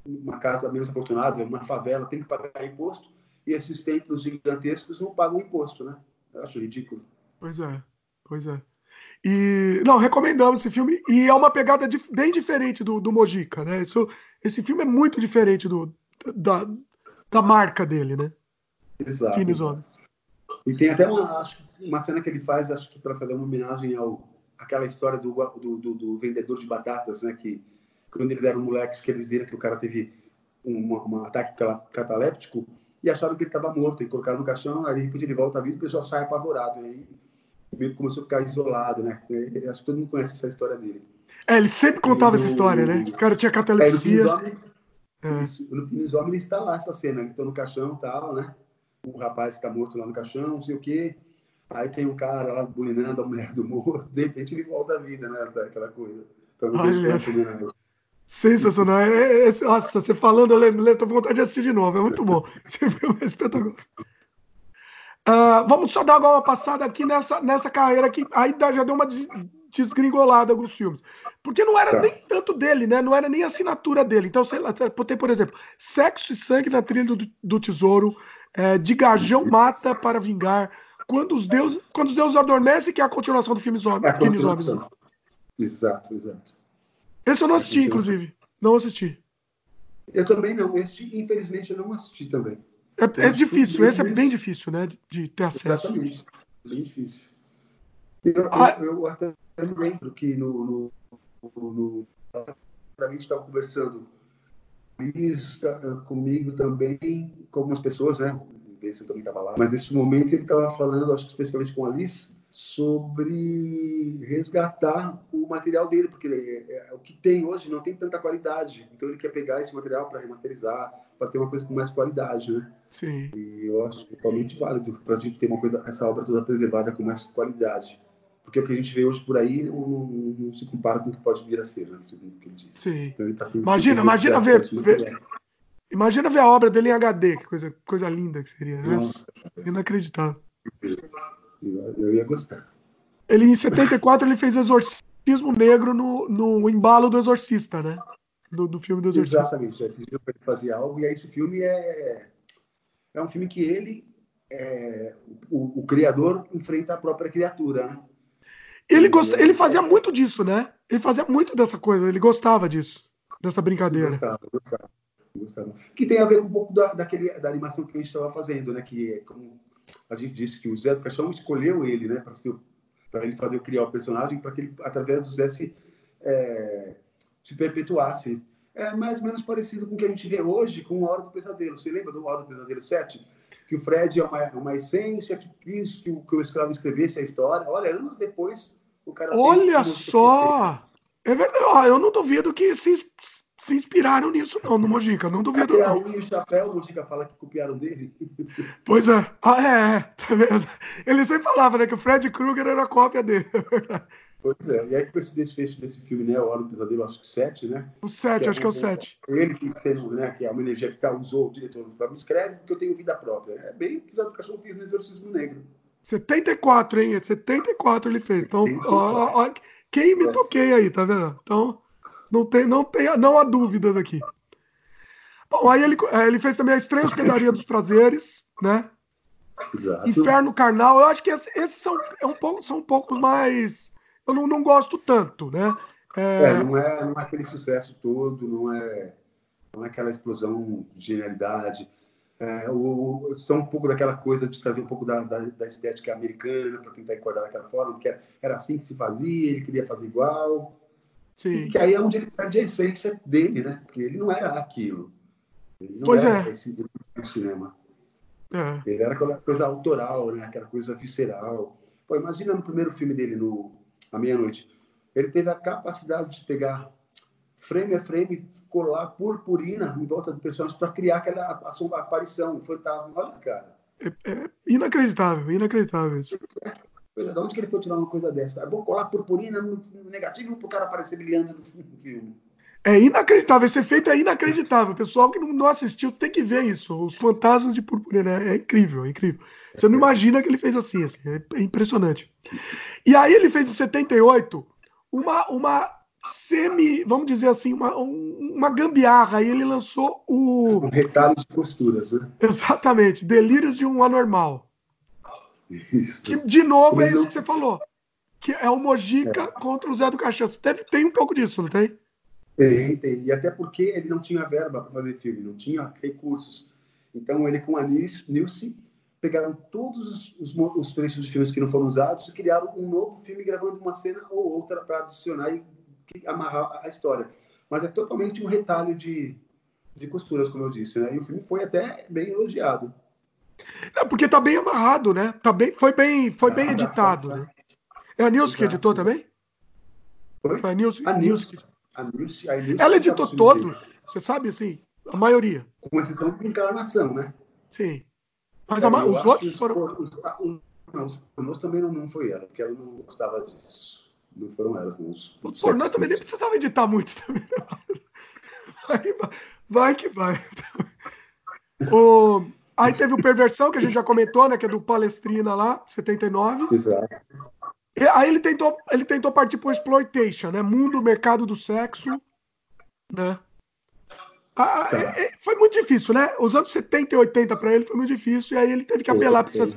numa casa menos afortunada, uma favela, tem que pagar imposto e esses templos gigantescos não pagam imposto, né? Eu acho ridículo. Pois é, pois é. E, não, recomendamos esse filme. E é uma pegada bem diferente do, do Mojica, né? Isso, esse filme é muito diferente do, da, da marca dele, né? Exato. E tem até uma, acho, uma cena que ele faz, acho que para fazer uma homenagem ao aquela história do, do, do, do, vendedor de batatas, né? Que quando eles eram moleques, que eles viram que o cara teve um, um ataque cataléptico e acharam que ele estava morto e colocaram no caixão, aí de repente ele volta à vida e o pessoal sai apavorado. E aí meio começou a ficar isolado, né? E, acho que todo mundo conhece essa história dele. É, ele sempre contava essa história, né? O cara tinha catalepsia. É, no, é. no Pines Homem está lá essa cena, eles estão no caixão e tal, né? O rapaz fica morto lá no caixão, não sei o quê. Aí tem um cara lá bulinando a mulher do morto, de repente ele volta à vida, né? Aquela coisa. Olha, sensacional. É, é, é, nossa, você falando, eu lembro, tô com vontade de assistir de novo, é muito bom. Filme é espetacular. Uh, vamos só dar agora uma passada aqui nessa, nessa carreira que aí já deu uma desgringolada alguns filmes. Porque não era tá. nem tanto dele, né? Não era nem assinatura dele. Então, sei lá, tem, por exemplo, Sexo e Sangue na Trilha do, do Tesouro, é, De Gajão Mata para Vingar, Quando os Deuses, quando os deuses Adormecem, que é a continuação do filme Zombies. É Zombies. Exato, exato. Esse eu não assisti, inclusive. Não assisti. Eu também não. Esse, infelizmente, eu não assisti também. É, é difícil, esse é bem difícil, né? De ter acesso. Exatamente, bem difícil. Eu, ah. eu, eu até lembro que no, no, no, a gente estava conversando isso comigo também, com algumas pessoas, né? Esse eu também estava lá. Mas nesse momento ele estava falando, acho que especificamente com a Alice, sobre resgatar o material dele, porque é, é, o que tem hoje não tem tanta qualidade. Então ele quer pegar esse material para remasterizar, para ter uma coisa com mais qualidade, né? Sim. E eu acho totalmente válido para a gente ter uma coisa, essa obra toda preservada com mais qualidade. Porque o que a gente vê hoje por aí não, não, não se compara com o que pode vir a ser, né? Segundo o que ele disse. Sim. Então, ele tá imagina, imagina ver, ver imagina ver a obra dele em HD, que coisa, coisa linda que seria. Né? Inacreditável. Eu ia gostar. Ele, em 74, ele fez Exorcismo Negro no, no embalo do Exorcista, né? Do, do filme do Exorcista. Exatamente. Ele fazia algo, e aí esse filme é, é um filme que ele, é, o, o, criador, enfrenta a própria criatura, né? Ele, gost... ele fazia muito disso, né? Ele fazia muito dessa coisa, ele gostava disso, dessa brincadeira. Gostava, gostava, gostava. Que tem a ver com um pouco da, daquele, da animação que a gente estava fazendo, né? Que é como a gente disse que o Zé do Caixão escolheu ele, né, para ele fazer criar o personagem, para que ele, através do Zé, se, é, se perpetuasse. É mais ou menos parecido com o que a gente vê hoje com o Hora do Pesadelo. Você lembra do Hora do Pesadelo 7? Que o Fred é uma, uma essência, que quis que o, que o escravo escrevesse a história. Olha, anos depois. Olha só! É verdade, eu não duvido que se se inspiraram nisso, não, no Mojica, não duvido. Até não. a o chapéu, o Mojica fala que copiaram dele. Pois é. Ah, é, é. Tá Ele sempre falava, né, que o Fred Krueger era cópia dele, é verdade. Pois é, e aí com esse desfecho desse filme, né, O Hora do Pesadelo, acho que 7, né? O 7, é acho que é o 7. Ele que sendo, né, que é uma energia que tá, usou o diretor para me escreve, porque eu tenho vida própria. É bem o que o Cachorro fez no Exorcismo Negro. 74, hein? 74 ele fez. Então, ó, ó, quem me é. toquei aí, tá vendo? Então, não, tem, não, tem, não há dúvidas aqui. Bom, aí ele, ele fez também a Estranha Hospedaria dos Prazeres, né? Exato. Inferno Carnal. Eu acho que esses, esses são, é um pouco, são um pouco mais. Eu não, não gosto tanto, né? É... É, não, é, não é aquele sucesso todo, não é, não é aquela explosão de genialidade. É, o, são um pouco daquela coisa de trazer um pouco da, da, da estética americana para tentar enquadrar daquela forma, porque era, assim que se fazia, ele queria fazer igual. Sim. Que aí é onde ele perde a essência dele, né? Porque ele não era aquilo. Ele não pois era é. esse, esse cinema. É. Ele era aquela coisa autoral, né? Aquela coisa visceral. Pô, imagina no primeiro filme dele, no A Meia-Noite. Ele teve a capacidade de pegar frame a frame, colar purpurina em volta do personagem para criar aquela aparição, um fantasma. Olha, cara. É, é inacreditável, inacreditável isso. É. De onde que ele foi tirar uma coisa dessa? Eu vou colar purpurina no, negativo para o cara aparecer brilhando no filme. É inacreditável, esse efeito é inacreditável. O pessoal que não assistiu tem que ver isso. Os fantasmas de purpurina é, incrível, é incrível. Você não imagina que ele fez assim, assim é, impressionante. E aí ele fez em 78 uma, uma semi, vamos dizer assim, uma, uma gambiarra. E ele lançou o. Um retalho de costuras, né? Exatamente, Delírios de um Anormal. Isso. Que, de novo, é isso que você falou. Que é o Mojica é. contra o Zé do Caixão. Deve, tem um pouco disso, não tem? Tem, tem. E até porque ele não tinha verba para fazer filme, não tinha recursos. Então, ele com a Nilce pegaram todos os, os, os trechos de filmes que não foram usados e criaram um novo filme gravando uma cena ou outra para adicionar e amarrar a história. Mas é totalmente um retalho de, de costuras, como eu disse. Né? E o filme foi até bem elogiado. É porque tá bem amarrado, né? Tá bem, foi bem, foi bem editado, né? É a Nilson que editou também? Foi, Foi a Nilce. A Nilce. A Nilce, a Nilce Ela editou todos, você sabe, assim, a maioria. Com exceção de Encarnação, né? Sim. Mas é, a, os outros foram. Os, os, não, os também não, não foi ela, porque ela não gostava disso. Não foram elas, não. Os, o pornô também nem precisava editar muito também. Vai, vai que vai. O, aí teve o Perversão, que a gente já comentou, né? Que é do Palestrina lá, 79. Exato. E aí ele tentou, ele tentou partir pro Exploitation, né? Mundo, mercado do sexo, né? Ah, tá. é, é, foi muito difícil, né? Os anos 70 e 80 para ele foi muito difícil, e aí ele teve que apelar para essas.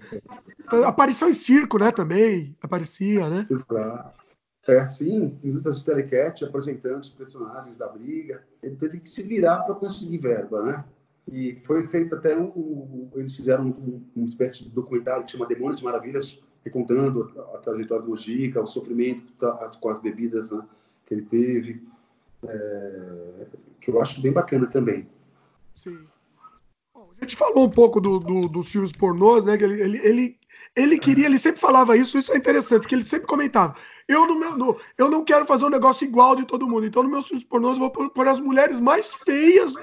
Aparição em circo, né? Também aparecia, né? Exato. É, sim, em lutas de telecat, apresentando os personagens da briga. Ele teve que se virar para conseguir verba, né? E foi feito até um. eles fizeram um, uma espécie de documentário que chama Demônios de Maravilhas, recontando a, a trajetória do Mojica, o sofrimento com as bebidas né, que ele teve é, que eu acho bem bacana também. Sim. Gente falou um pouco do, do, dos filmes pornôs, né? Que ele, ele, ele, ele, queria, ele sempre falava isso, isso é interessante, porque ele sempre comentava. Eu, no meu, no, eu não quero fazer um negócio igual de todo mundo, então nos meus filmes pornôs eu vou pôr, as mulheres mais feias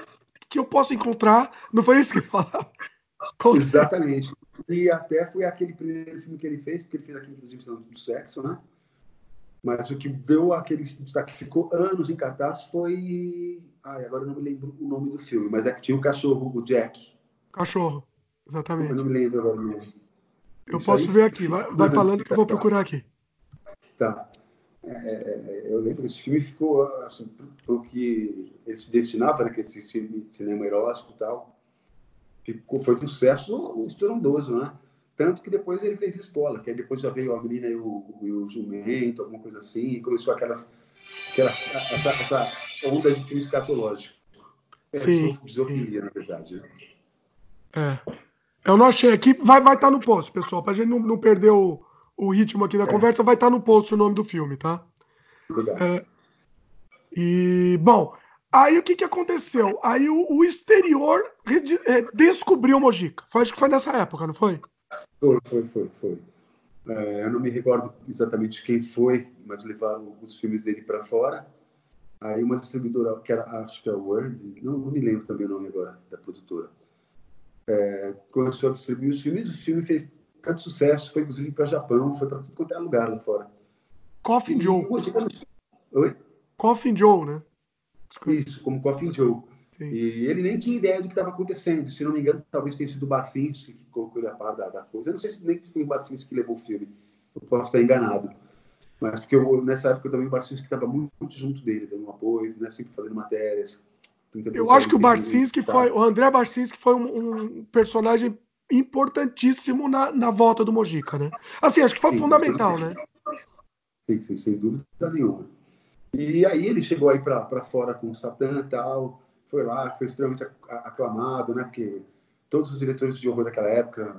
que eu possa encontrar. Não foi isso que ele falava? Exatamente. E até foi aquele primeiro filme que ele fez, porque ele fez aquele divisão do sexo, né? Mas o que deu aquele destaque, ficou anos em cartaz, foi. Ai, agora eu não me lembro o nome do filme, mas é que tinha o cachorro, o Jack. Cachorro, exatamente. Eu não lembro agora o nome. Eu Isso posso aí? ver aqui, vai, vai falando que eu vou procurar aqui. Tá. É, é, é eu lembro que esse filme ficou, assim, o que ele se destinava, né, que esse cinema erótico e tal, ficou, foi um sucesso estrondoso, né? Tanto que depois ele fez escola, que aí depois já veio a menina e o, e o jumento, alguma coisa assim, e começou aquelas, aquelas essa, essa, onda de filme escatológico. É, sim. Desopilia, na verdade. Né? É. Eu não achei aqui, vai estar vai tá no post, pessoal, para a gente não, não perder o, o ritmo aqui da é. conversa, vai estar tá no post o nome do filme, tá? Obrigado. É, e, bom, aí o que, que aconteceu? Aí o, o exterior é, descobriu o Mojica. Foi, acho que foi nessa época, não foi? Foi, foi, foi, foi. É, eu não me recordo exatamente quem foi, mas levaram os filmes dele para fora. Aí uma distribuidora, que era, acho que é a Word, não, não me lembro também o nome agora da produtora, é, começou a distribuir os filmes. O filme fez tanto sucesso, foi inclusive para Japão, foi para tudo quanto é lugar lá fora. Coffin Joe. Oi? Coffin Joe, né? Isso, como Coffin Joe. Sim. E ele nem tinha ideia do que estava acontecendo. Se não me engano, talvez tenha sido o Barcinski que colocou a par da, da, coisa. Eu não sei se nem foi o Barcinski que levou o filme. Eu posso estar enganado. Mas porque eu, nessa época também o Barcinski estava muito, muito, junto dele, dando um apoio, né, sempre fazendo matérias. Eu acho que o Barcinski foi, o André Barcinski foi um, um personagem importantíssimo na, na volta do Mojica, né? Assim, acho que foi sim, fundamental, né? Sim, sim, sem dúvida nenhuma. E aí ele chegou aí para fora com o Satã e tal, foi lá, foi extremamente aclamado, né? Porque todos os diretores de horror daquela época,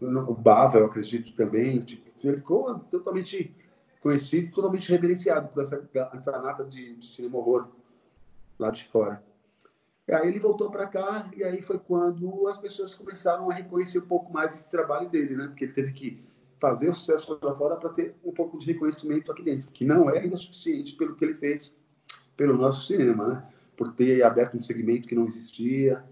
o Bava, eu acredito também, tipo, ele ficou totalmente conhecido, totalmente reverenciado por essa, essa nata de, de cinema horror lá de fora. E aí ele voltou para cá e aí foi quando as pessoas começaram a reconhecer um pouco mais esse trabalho dele, né? Porque ele teve que fazer o sucesso lá fora para ter um pouco de reconhecimento aqui dentro, que não é ainda suficiente pelo que ele fez pelo nosso cinema, né? por ter aberto um segmento que não existia,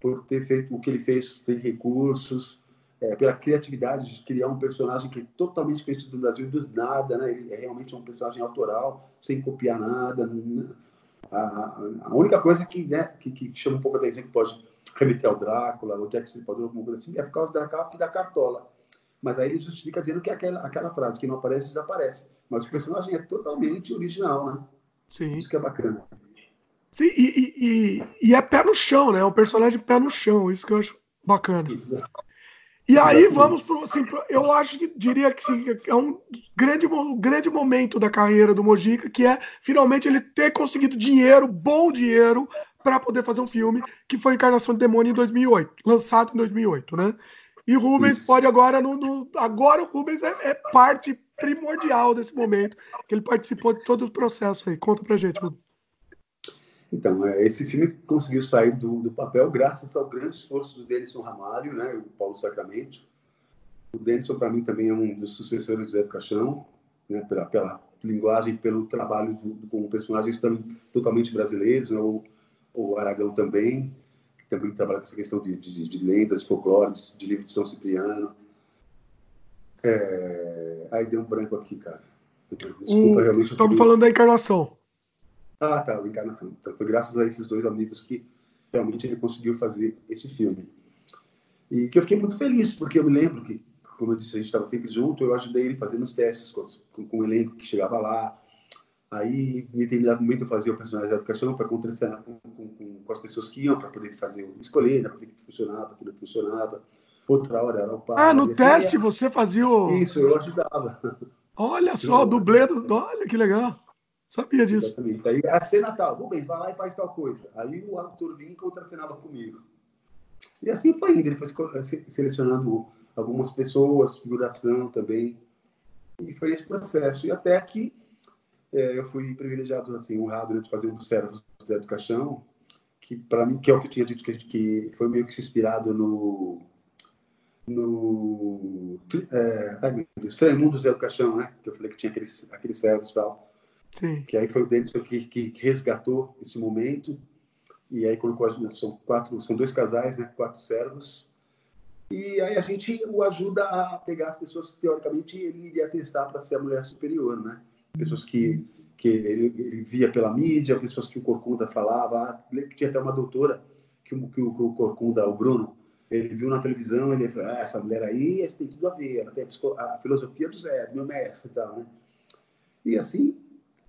por ter feito o que ele fez, tem recursos, é, pela criatividade de criar um personagem que é totalmente conhecido no Brasil do nada, né? Ele é realmente um personagem autoral, sem copiar nada. A, a, única coisa que, né, que, que, chama um pouco a atenção, que pode remeter ao Drácula, ao Jack Stripador, alguma coisa assim, é por causa da capa e da cartola. Mas aí ele justifica dizendo que aquela, aquela frase, que não aparece, desaparece. Mas o personagem é totalmente original, né? Sim. Isso que é bacana. Sim, e, e, e, é pé no chão, né? É um personagem pé no chão, isso que eu acho bacana. E aí vamos pro, assim, eu acho que diria que sim, é um grande, um grande momento da carreira do Mojica, que é finalmente ele ter conseguido dinheiro, bom dinheiro, para poder fazer um filme, que foi Encarnação de Demônio em 2008, lançado em 2008, né? E Rubens Isso. pode agora, no, no, agora o Rubens é, é, parte primordial desse momento, que ele participou de todo o processo aí. Conta pra gente, Rubens. Então, é, esse filme conseguiu sair do, do, papel graças ao grande esforço do Denison Ramalho, né, o Paulo Sacramento. O Denison, para mim, também é um dos sucessores do Zé do Caixão, né, pela, pela linguagem, pelo trabalho do, com personagens totalmente brasileiros, né? o, o Aragão também, que também trabalha com essa questão de, de, de lendas, de folclore, de livro de São Cipriano. É... Aí deu um branco aqui, cara. Desculpa, realmente. Estamos falando da encarnação. Ah, tá, a encarnação. Então foi graças a esses dois amigos que realmente ele conseguiu fazer esse filme. E que eu fiquei muito feliz, porque eu me lembro que, como eu disse, a gente estava sempre junto, eu ajudei ele fazendo os testes com, com, com o elenco que chegava lá. Aí, em determinado momento, eu fazia o personagem da educação para contracenar com, com, com, as pessoas que iam, para poder fazer, escolher, né, para ver que funcionava, que não funcionava. Outra hora era o pai. Ah, no teste era... você fazia o. Isso, eu ajudava. Olha só, dublê do. Olha que legal. Sabia disso. Exatamente. Aí a cena tal, Rubens, vai lá e faz tal coisa. Aí o vinha e contracenava comigo. E assim foi indo. Ele foi selecionando algumas pessoas, figuração também. E foi esse processo. E até que é, eu fui privilegiado, assim, honrado né, de fazer um dos servos do Zé do Caixão, que para mim, que é o que eu tinha dito, que, que foi meio que inspirado no no é, ai, Deus, Tremendo do Zé do Caixão, né? Que eu falei que tinha aqueles, aqueles servos e tal. Sim. Que aí foi o Denison que, que resgatou esse momento. E aí colocou, são quatro, são dois casais, né? Quatro servos. E aí a gente o ajuda a pegar as pessoas que, teoricamente, ele iria testar para ser a mulher superior, né? Pessoas que, que ele, ele via pela mídia, pessoas que o Corcunda falava. Tinha até uma doutora que o, que o, que Corcunda, o Bruno, ele viu na televisão, ele falou, ah, essa mulher aí, tem tudo a ver, ela tem a, a filosofia do Zé, meu mestre e tal, né? E assim,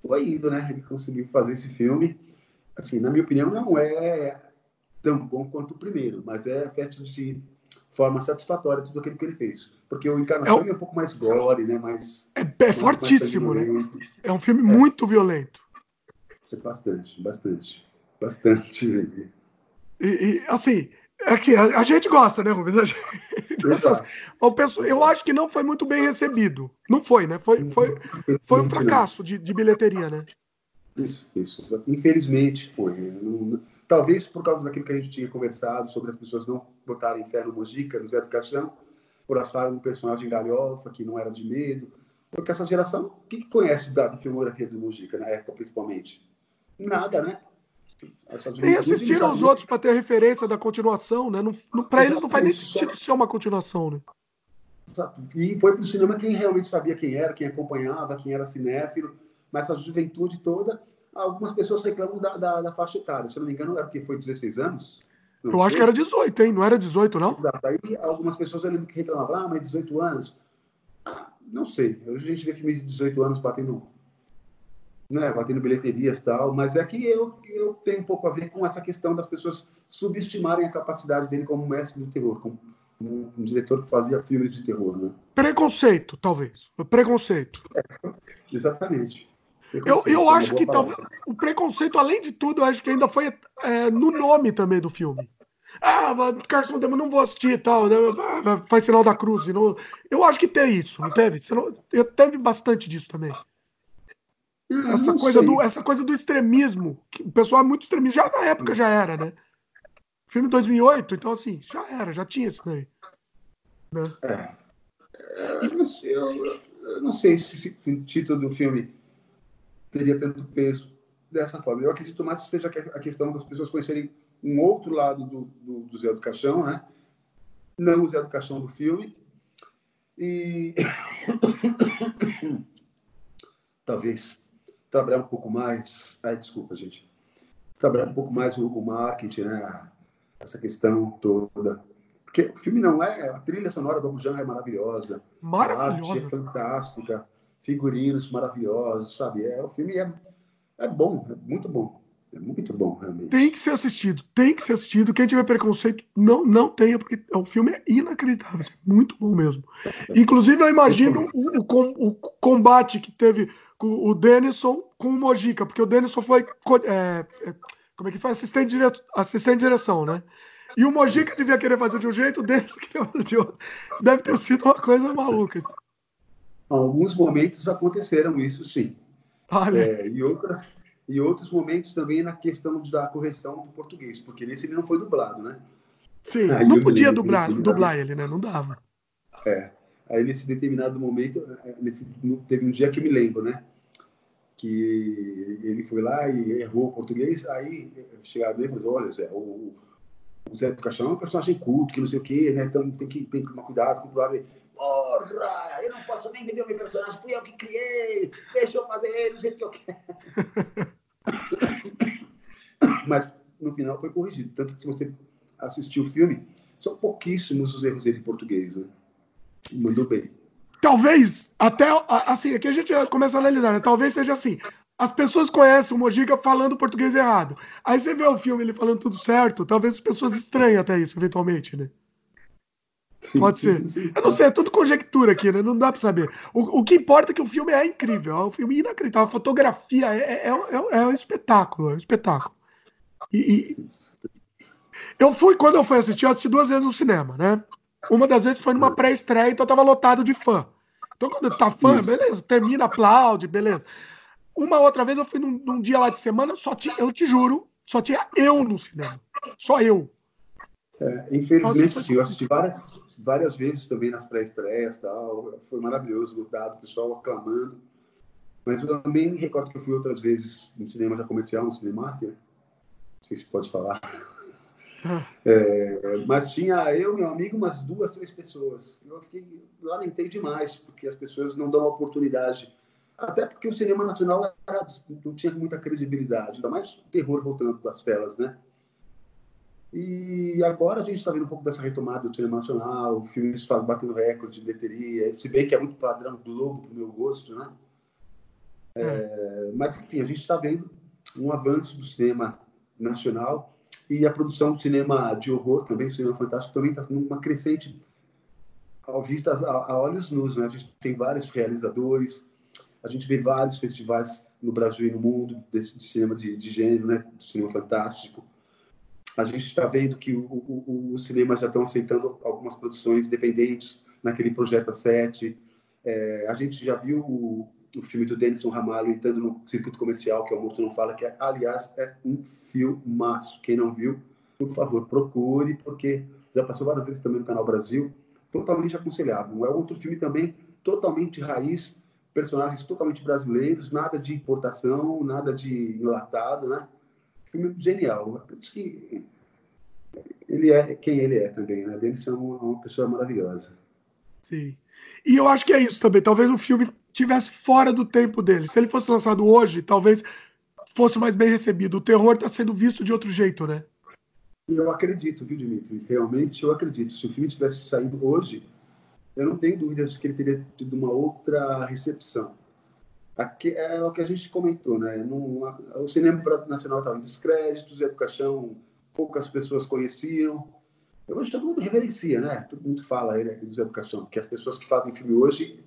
foi indo, né? Ele conseguiu fazer esse filme. Assim, na minha opinião, não é tão bom quanto o primeiro, mas é festa de forma satisfatória tudo aquilo que ele fez. Porque o Encarnação é, é um pouco mais gore, né? Mais, é, é fortíssimo, né? É um filme é. muito violento. É bastante, bastante. Bastante. E, e assim, é que a, a, gente gosta, né, Rubens? Gente... eu acho que não foi muito bem recebido. Não foi, né? Foi, foi, foi um fracasso de, de bilheteria, né? Isso, isso. Infelizmente foi. Talvez por causa daquilo que a gente tinha conversado sobre as pessoas não botarem fé no Mojica, no Zé do Caixão, por acharem um personagem galhofa, que não era de medo. Porque essa geração, o que, que conhece da filmografia do Mojica, na época, principalmente? Nada, né? Nem assistiram os outros para ter a referência da continuação, né? Para eles não faz nem sentido ser uma continuação, né? E foi para o cinema quem realmente sabia quem era, quem acompanhava, quem era cinéfilo, mas a juventude toda, algumas pessoas reclamam da, da, da faixa etária. Se eu não me engano, era porque foi 16 anos? Não eu sei. acho que era 18, hein? Não era 18, não? Exato. Aí algumas pessoas eu lembro que reclamavam, ah, mas 18 anos. Ah, não sei. Hoje a gente vê filmes de 18 anos batendo né, batendo bilheterias e tal, mas é que eu, eu tenho um pouco a ver com essa questão das pessoas subestimarem a capacidade dele como mestre do terror, como um, um diretor que fazia filmes de terror, né? Preconceito, talvez. Preconceito. É, exatamente. Preconceito, eu, eu acho que talvez o preconceito, além de tudo, eu acho que ainda foi é, no nome também do filme. Ah, Carson Demo, não vou assistir e tal. Né, faz sinal da cruz. Não... Eu acho que tem isso, não teve? Teve bastante disso também. Essa coisa, do, essa coisa do extremismo. O pessoal é muito extremista. Já na época já era, né? Filme 2008, então assim, já era, já tinha isso daí. Né? É. é eu, não sei, eu, eu não sei se o título do filme teria tanto peso dessa forma. Eu acredito mais que seja a questão das pessoas conhecerem um outro lado do, do, do Zé do Caixão, né? Não o Zé do Caixão do filme. E talvez trabalhar um pouco mais. Ai, desculpa, gente. Trabalhar um pouco mais o, o marketing, né? Essa questão toda. Porque o filme não é. A trilha sonora do Abujan é maravilhosa. Maravilhosa. A arte é fantástica. Figurinos maravilhosos, sabe? É, o filme é, é bom, é muito bom. É muito bom, realmente. Tem que ser assistido, tem que ser assistido. Quem tiver preconceito, não, não tenha, porque o filme é inacreditável. É muito bom mesmo. Inclusive, eu imagino o, o, o combate que teve o Denison com o Mojica, porque o Denison foi. É, é, como é que faz? Assistente, direto, assistente de direção, né? E o Mojica devia querer fazer de um jeito, o Denison queria fazer de outro. Deve ter sido uma coisa maluca. Alguns momentos aconteceram isso, sim. Olha. É, e, outras, e outros momentos também na questão da correção do português, porque nesse ele não foi dublado, né? Sim, Aí não podia dublar, dublar ele, né? Não dava. É. Aí nesse determinado momento, é, nesse, teve um dia que eu me lembro, né? Que ele foi lá e errou o português, aí chegaram nele e falaram, olha Zé, o, o Zé do Caixão é um personagem culto, que não sei o quê, né? Então tem que, tem que tomar cuidado com o problema. Porra, eu não posso nem vender o meu personagem, fui eu que criei, deixa eu fazer ele do jeito que eu quero. Mas no final foi corrigido. Tanto que se você assistir o filme, são pouquíssimos os erros dele em português. Né? Mandou bem. Talvez, até assim, aqui a gente começa a analisar, né? Talvez seja assim. As pessoas conhecem o Mojica falando português errado. Aí você vê o filme ele falando tudo certo, talvez as pessoas estranhem até isso, eventualmente, né? Pode ser. Eu não sei, é tudo conjectura aqui, né? Não dá pra saber. O, o que importa é que o filme é incrível, é um filme inacreditável. A fotografia é, é, é, é um espetáculo, é um espetáculo. E, e, eu fui, quando eu fui assistir, eu assisti duas vezes no cinema, né? Uma das vezes foi numa pré-estreia, então tava lotado de fã. Então, quando tá fã, Isso. beleza, termina, aplaude, beleza. Uma outra vez eu fui num, num, dia lá de semana, só tinha, eu te juro, só tinha eu no cinema. Só eu. É, infelizmente, Nossa, eu assisti várias, várias vezes também nas pré-estreias tal. Foi maravilhoso, lotado, o pessoal aclamando. Mas eu também recordo que eu fui outras vezes no cinema já comercial, no cinema, não sei se pode falar. É, mas tinha eu, meu amigo, umas duas, três pessoas. Eu fiquei, lamentei demais, porque as pessoas não dão oportunidade. Até porque o cinema nacional era, não tinha muita credibilidade, ainda mais o terror voltando com as felas, né? E agora a gente está vendo um pouco dessa retomada do cinema nacional, filmes batendo recorde de bilheteria, se bem que é muito padrão Globo, para o meu gosto, né? É, é. mas, enfim, a gente está vendo um avanço do cinema nacional e a produção do cinema de horror também, cinema fantástico, também está numa crescente ao a, olhos nus. Né? A gente tem vários realizadores, a gente vê vários festivais no Brasil e no mundo desse de cinema de, de gênero, né? do cinema fantástico. A gente está vendo que o, o, os cinemas já estão aceitando algumas produções independentes naquele Projeto 7. É, a gente já viu o, o filme do Denison Ramalho entrando no circuito comercial, que é o Morto Não Fala, que, é, aliás, é um filmaço. Quem não viu, por favor, procure, porque já passou várias vezes também no Canal Brasil, totalmente aconselhável. É outro filme também totalmente raiz, personagens totalmente brasileiros, nada de importação, nada de enlatado, né? Filme genial. Isso que ele é quem ele é também, né? Denison é uma pessoa maravilhosa. Sim. E eu acho que é isso também. Talvez o filme tivesse fora do tempo dele. Se ele fosse lançado hoje, talvez fosse mais bem recebido. O terror está sendo visto de outro jeito, né? Eu acredito, viu, Dimitri? Realmente eu acredito. Se o filme tivesse saído hoje, eu não tenho dúvidas que ele teria tido uma outra recepção. Aqui é o que a gente comentou, né? o cinema nacional estava em descrédito, Zé do Caixão, poucas pessoas conheciam. Hoje todo mundo reverencia, né? Todo mundo fala ele Zé do Caixão, que as pessoas que fazem filme hoje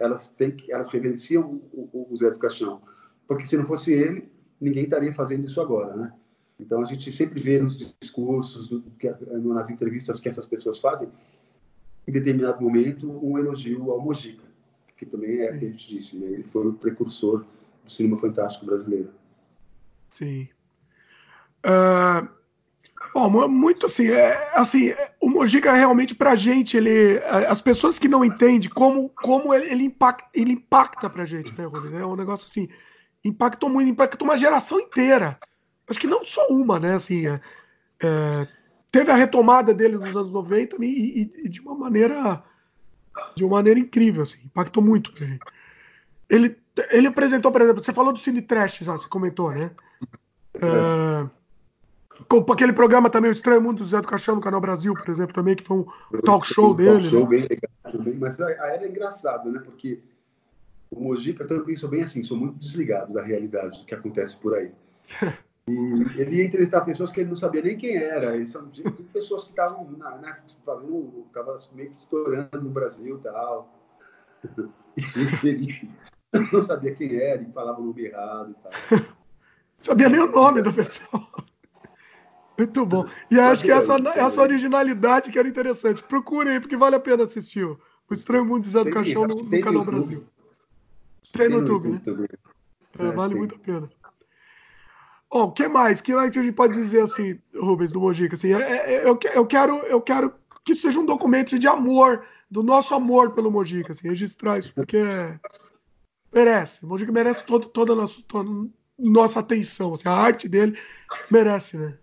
elas têm que, elas reverenciam o, o, Zé do Caixão, porque se não fosse ele, ninguém estaria fazendo isso agora, né? Então a gente sempre vê nos discursos, nas entrevistas que essas pessoas fazem, em determinado momento, um elogio ao Mojica, que também é o que a gente disse, né? ele foi o precursor do cinema fantástico brasileiro. Sim. Uh, Bom, muito assim, é, assim, o Mojica realmente pra gente, ele, as pessoas que não entendem como, como ele, ele impacta, ele impacta pra gente, né, Rubens? É um negócio assim, impactou muito, impactou uma geração inteira. Acho que não só uma, né, assim, é, é, teve a retomada dele nos anos 90 e, e, e, de uma maneira, de uma maneira incrível, assim, impactou muito pra gente. Ele, ele apresentou, por exemplo, você falou do Cine Trash, já, você comentou, né? É. Com aquele programa também, O Estranho Mundo do Zé do Caixão no Canal Brasil, por exemplo, também, que foi um talk show dele. Talk show né? bem legal também, mas a era é engraçado, né? Porque o Mojica também sou bem assim, sou muito desligado da realidade do que acontece por aí. E ele ia entrevistar pessoas que ele não sabia nem quem era. E são pessoas que estavam né, fazendo, estavam meio que estourando no Brasil e tal. E ele não sabia quem era e falava o nome errado e tal. Sabia nem o nome da pessoa. Muito bom. E acho que essa, essa originalidade que era interessante. Procurem aí, porque vale a pena assistir. O Estranho Mundo de Zé do Caixão no, no Canal Brasil. Tem no YouTube, né? É, é, vale muito a pena. Bom, o que mais? O que mais que a gente pode dizer assim, Rubens, do Mojica? Assim, é, é, eu, eu, quero, eu quero que isso seja um documento de amor, do nosso amor pelo Mojica, assim, registrar isso, porque é, Merece. Mojica merece todo, toda a nossa, toda nossa atenção. Assim, a arte dele merece, né?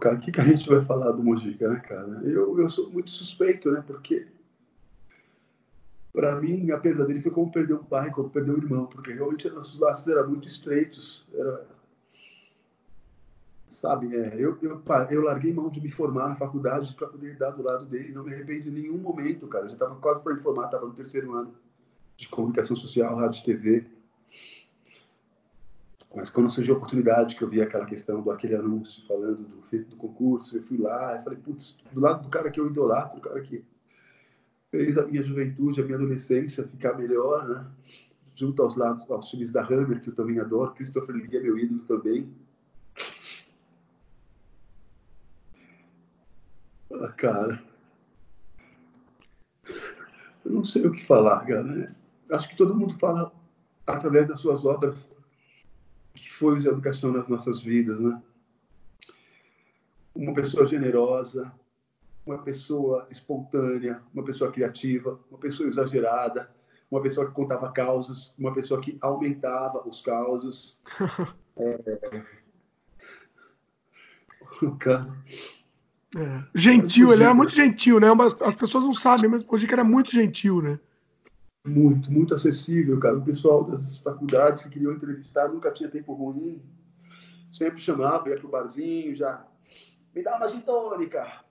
Cara, o que, que a gente vai falar do Mojica, né, cara? Eu, eu sou muito suspeito, né? Porque para mim, a perda dele foi como perder um pai, como perder um irmão, porque realmente nossos laços eram muito estreitos. Era, sabe, é, eu, eu, eu larguei mão de me formar na faculdade para poder dar do lado dele, não me arrependo em nenhum momento, cara. Eu já estava quase para me formar, estava no terceiro ano de comunicação social, rádio e TV. Mas quando surgiu a oportunidade, que eu vi aquela questão do aquele anúncio falando do, do concurso, eu fui lá e falei, putz, do lado do cara que eu idolatro, o cara que fez a minha juventude, a minha adolescência ficar melhor, né? Junto aos lados, aos filmes da Hammer, que eu também adoro, Christopher Lee é meu ídolo também. Ah, cara, eu não sei o que falar, cara. Né? Acho que todo mundo fala através das suas obras que foi a educação nas nossas vidas, né? Uma pessoa generosa, uma pessoa espontânea, uma pessoa criativa, uma pessoa exagerada, uma pessoa que contava causas, uma pessoa que aumentava os causos. é... O cara. É. Gentil, ele era muito gentil, né? Mas as pessoas não sabem, mas o Mojica era muito gentil, né? Muito, muito acessível, cara. O pessoal das faculdades que queriam entrevistar nunca tinha tempo ruim. Sempre chamava, ia pro barzinho, já. Me dá uma gin tônica.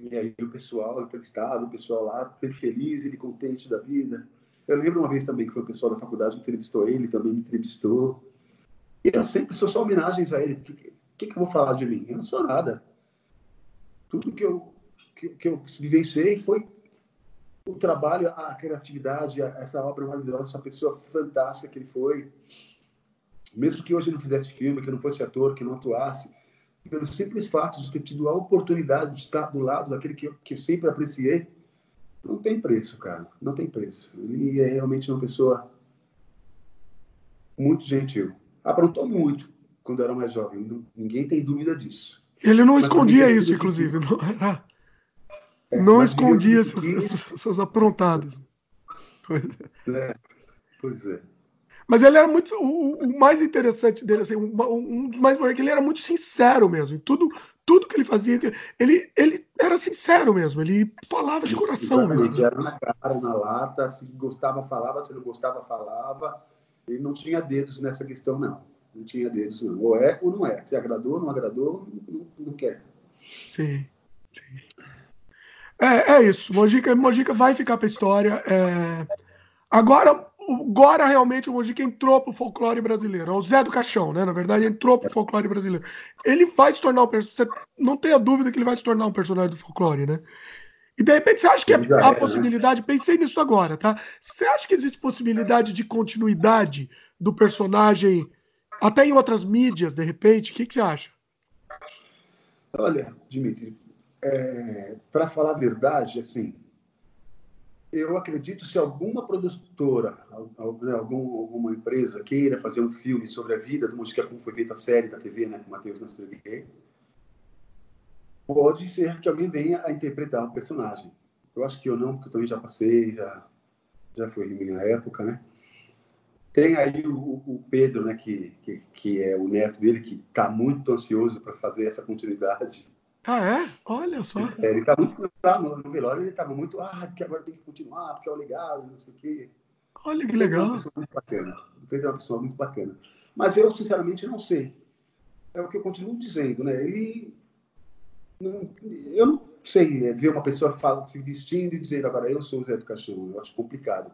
E aí o pessoal entrevistava, o pessoal lá, sempre feliz, ele contente da vida. Eu lembro uma vez também que foi o pessoal da faculdade entrevistou ele, também me entrevistou. E eu sempre sou só homenagens a ele. O que, que, que, eu vou falar de mim? Eu não sou nada. Tudo que eu, que, que eu vivenciei foi o trabalho, a criatividade, essa obra maravilhosa, essa pessoa fantástica que ele foi. Mesmo que hoje não fizesse filme, que não fosse ator, que não atuasse, pelo simples fato de ter tido a oportunidade de estar do lado daquele que eu, que eu sempre apreciei, não tem preço, cara. Não tem preço. Ele é realmente uma pessoa muito gentil. Aprontou muito quando era mais jovem. Ninguém tem dúvida disso. Ele não mas escondia isso, inclusive. Não, era... é, não escondia essas, essas, essas aprontadas. Pois é. é. Pois é. Mas ele era muito. O, o mais interessante dele, assim, um, um dos mais é que ele era muito sincero mesmo. tudo, tudo que ele fazia, ele, ele era sincero mesmo. Ele falava de coração Exatamente, mesmo. Era na cara, na lata. Se gostava, falava. Se não gostava, falava. Ele não tinha dedos nessa questão, não. Não tinha dedos, não. Ou é ou não é. Se agradou, não agradou, não, não quer. Sim, sim. É, é isso. Mojica, Mojica vai ficar para a história. É... Agora, agora realmente o Mojica entrou pro folclore brasileiro. É o Zé do Caixão, né? Na verdade, entrou pro folclore brasileiro. Ele vai se tornar um personagem. Não tenha dúvida que ele vai se tornar um personagem do folclore, né? E de repente você acha que a é, né? possibilidade, pensei nisso agora, tá? Você acha que existe possibilidade de continuidade do personagem até em outras mídias, de repente? O que, que você acha? Olha, Dimitri, é, para falar a verdade, assim, eu acredito se alguma produtora, né, algum, alguma empresa queira fazer um filme sobre a vida do Música como foi feita a série da TV, né, com o Matheus Nascimento, pode ser que alguém venha a interpretar o um personagem. Eu acho que eu não, porque eu também já passei, já, já foi minha época, né? Tem aí o, o Pedro, né, que, que, que, é o neto dele, que está muito ansioso para fazer essa continuidade ah, é? Olha só. É, ele tá muito tá, no, no velório, ele estava muito, ah, porque agora tem que continuar, porque é o legado, não sei o quê. Olha que legal. É uma pessoa muito bacana. Pedro é uma pessoa muito bacana. Mas eu, sinceramente, não sei. É o que eu continuo dizendo, né? Ele. Não, eu não sei né? ver uma pessoa fala, se vestindo e dizendo agora eu sou o Zé do Caixão. Eu acho complicado.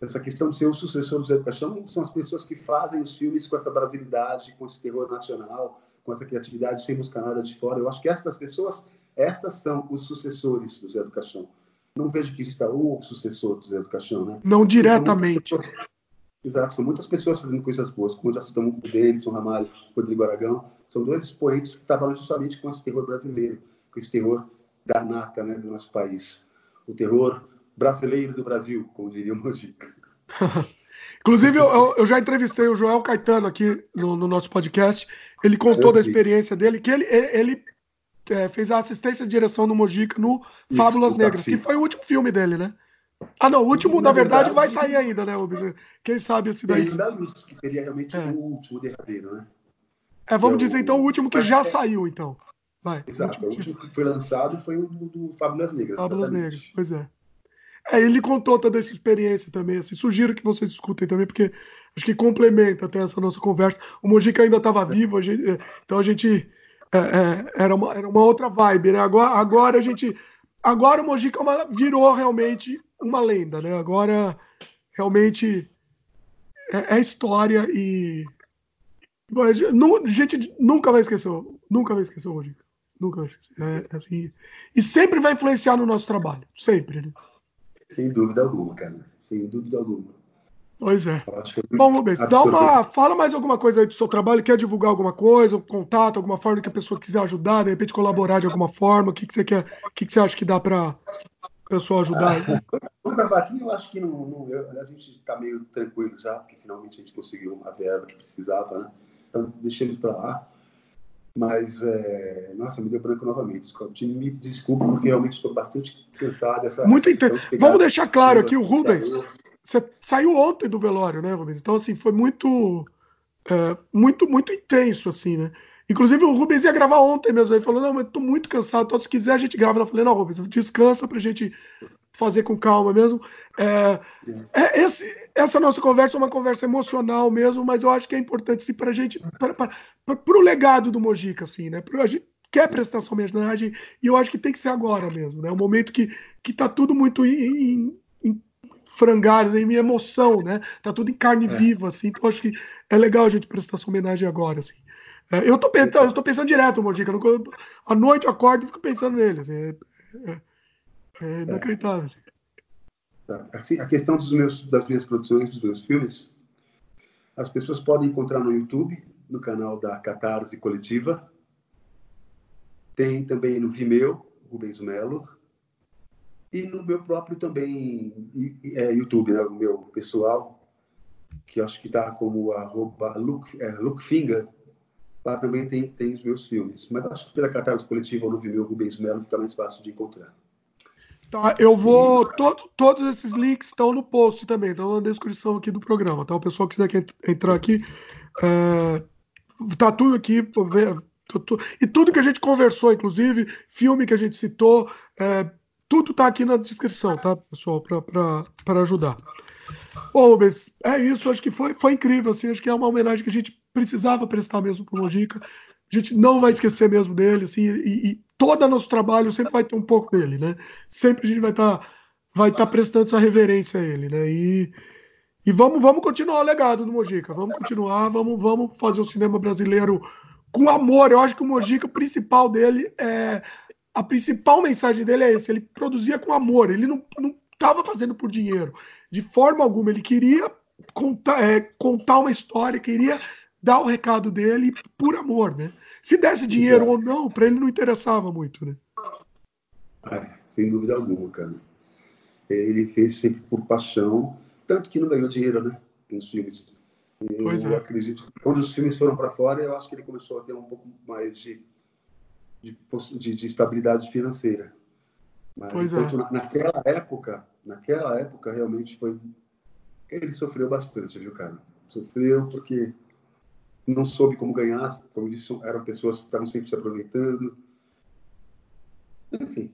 Essa questão de ser o sucessor do Zé do Caixão são as pessoas que fazem os filmes com essa brasilidade, com esse terror nacional, com essa criatividade, sem buscar nada de fora. Eu acho que estas pessoas, estas são os sucessores do Zé do Caixão. Não vejo que exista o sucessor do Zé do Caixão, né? Não diretamente. Exato, são muitas pessoas fazendo coisas boas, como já citamos o Davidson Ramalho, Rodrigo Aragão, são dois expoentes que trabalham justamente com esse terror brasileiro, com esse terror da nata né, do nosso país. O terror brasileiro do Brasil, como diria o Mojica. Inclusive, eu, eu, já entrevistei o Joel Caetano aqui no, no nosso podcast. Ele contou da experiência dele, que ele, ele é, fez a assistência de direção do Mojica no Isso, Fábulas Negras, que foi o último filme dele, né? Ah, não, o último, na verdade, vai sair ainda, né, Rubens? Quem sabe esse daí. Luz, que seria realmente é. o último derradeiro, né? É, vamos dizer então o último que já é... saiu, então. Vai. Exato, o último, que foi lançado foi o do, do Fábulas Negras. Fábulas Negras, pois é. É, ele contou toda essa experiência também. Assim, sugiro que vocês escutem também, porque acho que complementa até essa nossa conversa. O Mojica ainda estava vivo, a gente, é, então a gente. É, é, era, uma, era uma outra vibe, né? Agora, agora a gente. Agora o Mojica é virou realmente uma lenda, né? Agora realmente é, é história e. a gente nunca vai esquecer, nunca vai esquecer o Mojica. Nunca vai esquecer. É, assim, e sempre vai influenciar no nosso trabalho. Sempre, né? Sem dúvida alguma, cara. Sem dúvida alguma. Pois é. Bom, Rubens, dá uma, fala mais alguma coisa aí do seu trabalho. Quer divulgar alguma coisa, um contato, alguma forma que a pessoa quiser ajudar, de repente colaborar de alguma forma? O que, que você quer? O que, que você acha que dá para a pessoa ajudar? O Gravatinho, eu acho que não, não eu, a gente está meio tranquilo já, porque finalmente a gente conseguiu a verba que precisava, né? Então, deixei ele para lá. Mas, é... nossa, me deu branco novamente. Me desculpe, porque realmente estou bastante cansado. Dessa, Muito intenso. Vamos deixar claro aqui, o Rubens. Você saiu ontem do velório, né, Rubens? Então, assim, foi muito, é, muito, muito intenso, assim, né? Inclusive, o Rubens ia gravar ontem mesmo. Ele falou: Não, mas tô muito cansado. Então, se quiser, a gente grava. Eu falei: Não, Rubens, descansa pra gente fazer com calma mesmo. É, é, esse, essa nossa conversa é uma conversa emocional mesmo, mas eu acho que é importante sim, para a gente, para o legado do Mojica, assim, né? Pra, a gente quer prestar sua homenagem e eu acho que tem que ser agora mesmo, né? É um momento que, que tá tudo muito em, frangalhos, em emoção, né? Tá tudo em carne é. viva, assim, então acho que é legal a gente prestar sua homenagem agora, assim. É, eu, tô pensando, eu tô pensando direto, Mojica. À noite eu acordo e fico pensando nele. Assim, é, é, é inacreditável. Assim. Tá. Assim, a questão dos meus, das minhas produções, dos meus filmes, as pessoas podem encontrar no YouTube, no canal da Catarse Coletiva. Tem também no Vimeo, Rubens Melo. E no meu próprio também é, YouTube, né, o meu pessoal, que acho que está como arroba look, é. Lá também tem, tem os meus filmes. Mas acho que pela Catarse Coletiva no Vimeo Rubens Melo fica mais fácil de encontrar. Tá, eu vou. To, todos esses links estão no post também, estão na descrição aqui do programa, tá? O pessoal que quiser entrar aqui, é, tá tudo aqui. E tudo que a gente conversou, inclusive, filme que a gente citou, é, tudo tá aqui na descrição, tá, pessoal? Para ajudar. Bom, Rubens, é isso. Acho que foi, foi incrível. Assim, acho que é uma homenagem que a gente precisava prestar mesmo para o Mojica. A gente não vai esquecer mesmo dele, assim, e, e todo nosso trabalho sempre vai ter um pouco dele, né? Sempre a gente vai estar tá, vai tá prestando essa reverência a ele, né? E, e vamos, vamos continuar o legado do Mojica, vamos continuar, vamos, vamos fazer o cinema brasileiro com amor. Eu acho que o Mojica, principal dele é. A principal mensagem dele é esse: ele produzia com amor, ele não estava fazendo por dinheiro, de forma alguma. Ele queria contar, é, contar uma história, queria dar o recado dele por amor, né? Se desse dinheiro ou não, para ele não interessava muito, né? É, sem dúvida alguma, cara. Ele fez sempre por paixão, tanto que não ganhou dinheiro, né? Nos filmes. Eu é. acredito que quando os filmes foram para fora, eu acho que ele começou a ter um pouco mais de, de, de, de estabilidade financeira. Mas pois é. na, naquela época, naquela época realmente foi. Ele sofreu bastante, viu, cara? Sofreu porque não soube como ganhar, como disse, eram pessoas que estavam sempre se aproveitando. Enfim.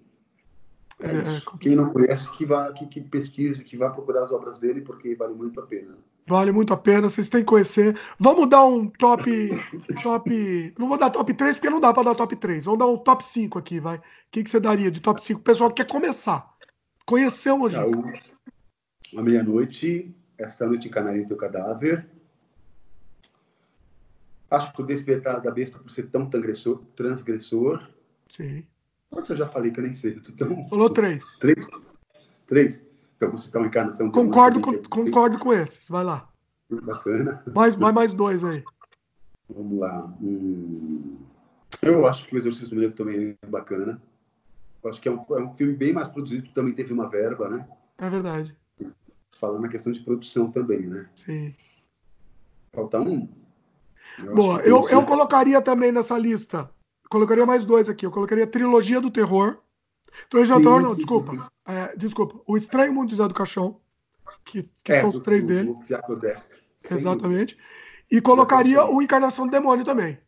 É, é Quem não conhece, que, vá, que, que pesquise, que vá procurar as obras dele, porque vale muito a pena. Vale muito a pena, vocês têm que conhecer. Vamos dar um top. top. Não vou dar top 3, porque não dá para dar top 3. Vamos dar um top 5 aqui, vai. O que, que você daria de top 5? O pessoal que quer começar. Conhecer o Mojica. À meia-noite, esta noite encanarei teu cadáver. Acho que o despertar da besta por ser tão transgressor. transgressor. Sim. Quantos eu já falei que eu nem sei? Tão... Falou três. Três? Três? Então você está uma encarnação. Concordo com, concordo com esses. Vai lá. Bacana. Mais, mais, mais dois aí. Vamos lá. Hum... Eu acho que o Exorcismo Negro também é bacana. Eu acho que é um, é um filme bem mais produzido, também teve uma verba, né? É verdade. Falando na questão de produção também, né? Sim. Falta um. Eu Boa, eu, eu colocaria também nessa lista. Colocaria mais dois aqui. Eu colocaria Trilogia do Terror. Trilogia do Terror, não, sim, desculpa. Sim. É, desculpa, O Estranho Mundo de Zé do Caixão, que, que é, são os do, três do, dele. Do Exatamente. E colocaria o Encarnação do Demônio também.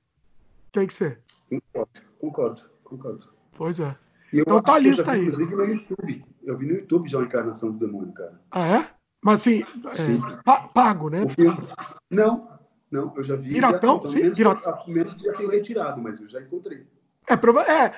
Tem que ser. Concordo, concordo, concordo. Pois é. então tá a lista aí. Inclusive no YouTube. Eu vi no YouTube já a Encarnação do Demônio, cara. Ah, é? Mas assim, é, pago, né? Não, não, eu já vi. Piratão? Já, sim, menos, piratão. menos que já tenho retirado, mas eu já encontrei. É, prova é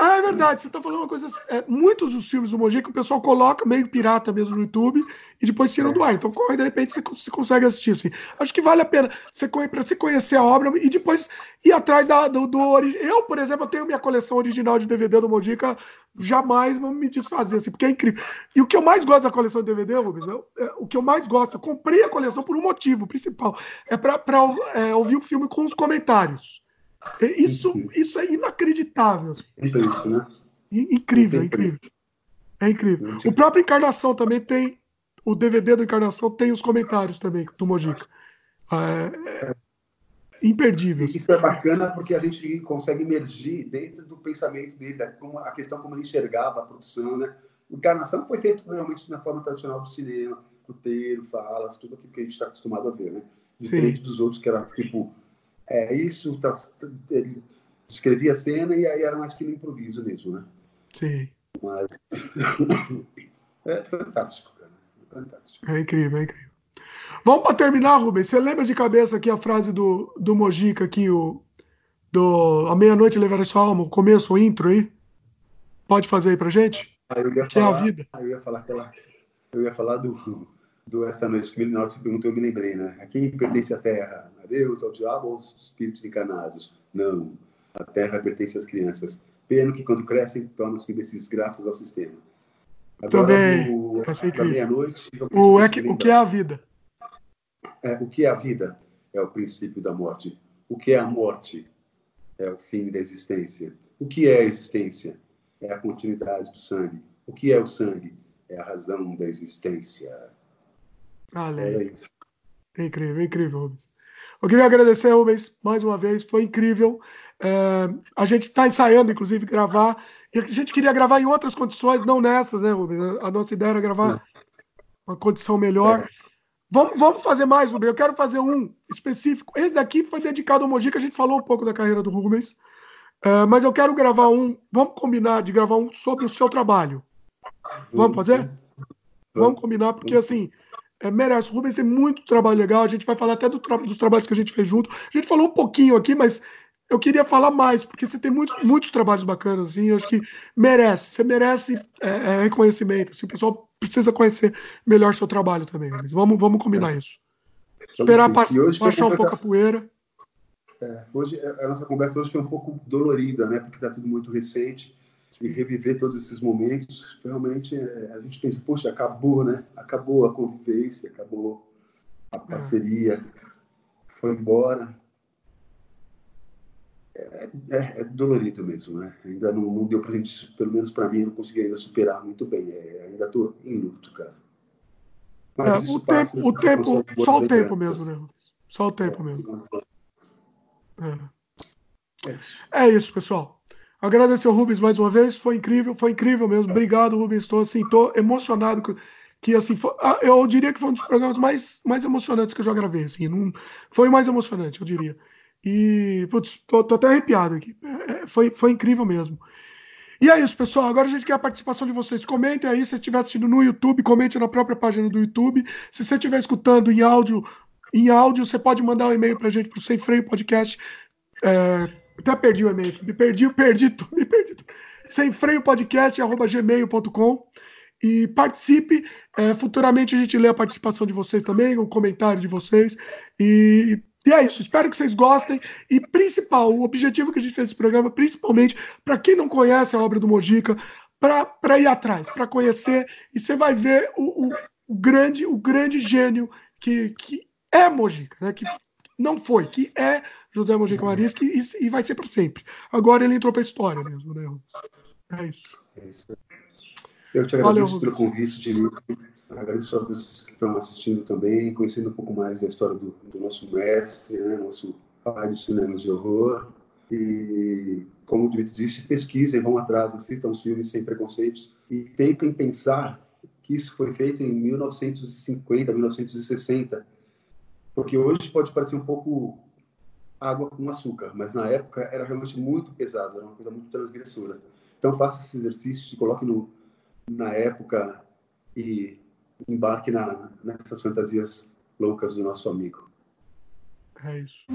ah, é verdade, você está falando uma coisa. É, muitos dos filmes do Mogi que o pessoal coloca meio pirata mesmo no YouTube e depois tiram é. do ar. Então, corre, de repente, você, você consegue assistir assim. Acho que vale a pena você, para você conhecer a obra e depois ir atrás da, do, do original. Eu, por exemplo, tenho minha coleção original de DVD do Mojica, jamais vou me desfazer, assim, porque é incrível. E o que eu mais gosto da coleção de DVD, Rubens, eu, é, o que eu mais gosto, eu comprei a coleção por um motivo principal. É para é, ouvir o filme com os comentários. É, isso, isso é inacreditável. É né? Incrível, incrível. É incrível. O próprio Encarnação também tem. O DVD do Encarnação tem os comentários também do Mojica. É, é imperdível. Isso é bacana porque a gente consegue emergir dentro do pensamento dele, a questão como ele enxergava a produção, né? O Encarnação foi feito realmente na forma tradicional do cinema, roteiro, falas, tudo aquilo que a gente está acostumado a ver, né? Diferente Sim. dos outros que era tipo é, isso tá, ele descrevia a cena e aí era mais que no improviso mesmo, né? Sim. Mas é fantástico, cara. Fantástico. É incrível, é incrível. Vamos para terminar, Rubens. Você lembra de cabeça aqui a frase do, do Mojica aqui, o do A Meia-Noite Levar Sua Alma, o começo, o intro aí? Pode fazer aí pra gente? Ah, que falar, é a vida. eu ia falar aquela, eu ia falar do do Esta Noite que na hora que você perguntou, eu me lembrei, né? A quem pertence a terra? A Deus, ao diabo ou aos espíritos encarnados? Não. A terra pertence às crianças. Pena que quando crescem, tornam-se imbecis graças ao sistema. Agora, Também. No, meia-noite. O, é que, o que é a vida? É, o que é a vida? É o princípio da morte. O que é a morte? É o fim da existência. O que é a existência? É a continuidade do sangue. O que é o sangue? É a razão da existência. Ale. É incrível, incrível, Rubens. Eu queria agradecer, Rubens, mais uma vez, foi incrível. É, a gente está ensaiando, inclusive, gravar. E a gente queria gravar em outras condições, não nessas, né, Rubens? A nossa ideia era gravar uma condição melhor. É. Vamos, vamos fazer mais, Rubens. Eu quero fazer um específico. Esse daqui foi dedicado ao Mogi, que a gente falou um pouco da carreira do Rubens. É, mas eu quero gravar um. Vamos combinar de gravar um sobre o seu trabalho. Vamos fazer? Vamos combinar, porque assim é, merece. O Rubens tem muito trabalho legal. A gente vai falar até do tra dos trabalhos que a gente fez junto. A gente falou um pouquinho aqui, mas eu queria falar mais, porque você tem muitos, muitos trabalhos bacanas, assim, eu acho que merece, você merece é, é, reconhecimento, assim, o pessoal precisa conhecer melhor seu trabalho também, mas vamos, vamos combinar é. isso. Esperar baixar um pouco a poeira. É, hoje, a nossa conversa hoje foi um pouco dolorida, né, porque está tudo muito recente, e reviver todos esses momentos, realmente é, a gente pensa, poxa, acabou, né? Acabou a convivência, acabou a parceria, foi embora. É, é, é dolorido mesmo, né? Ainda não, não deu pra gente, pelo menos para mim, não consegui ainda superar muito bem. É, ainda tô em luto, cara. Mas é, o passa, tempo, o tempo só o tempo mesmo, né? Só o tempo mesmo. É. é isso, pessoal. Agradecer ao Rubens mais uma vez, foi incrível, foi incrível mesmo. Obrigado, Rubens. Estou assim, tô emocionado que, que assim, foi, ah, eu diria que foi um dos programas mais, mais emocionantes que eu já gravei, assim, não, foi mais emocionante, eu diria. E, putz, tô, tô até arrepiado aqui. É, é, foi, foi incrível mesmo. E é isso, pessoal. Agora a gente quer a participação de vocês. Comentem aí, se você estiver assistindo no YouTube, comente na própria página do YouTube. Se você estiver escutando em áudio, em áudio, você pode mandar um e-mail para a gente para o Sem Freio Podcast. É, até perdi o e-mail. Me perdi, perdi tudo, me perdi tudo. Sem freio podcast, gmail.com. E participe. É, futuramente a gente lê a participação de vocês também, o comentário de vocês. E, e é isso. Espero que vocês gostem. E principal, o objetivo que a gente fez esse programa, principalmente para quem não conhece a obra do Mojica, para ir atrás, para conhecer. E você vai ver o, o, o, grande, o grande gênio que, que é Mojica, né? que não foi, que é José Mojica Marisco e, e vai ser para sempre. Agora ele entrou para a história mesmo, né? É isso. É isso. Eu te agradeço Valeu, pelo convite, de Agradeço a todos que estão assistindo também, conhecendo um pouco mais da história do, do nosso mestre, né? nosso pai de cinemas de horror. E, como o Dmitry disse, pesquisem, vão atrás, assistam os filmes sem preconceitos e tentem pensar que isso foi feito em 1950, 1960, porque hoje pode parecer um pouco água com açúcar, mas na época era realmente muito pesado, era uma coisa muito transgressora. Então faça esse exercício, se coloque no, na época e embarque na, nessas fantasias loucas do nosso amigo. É isso.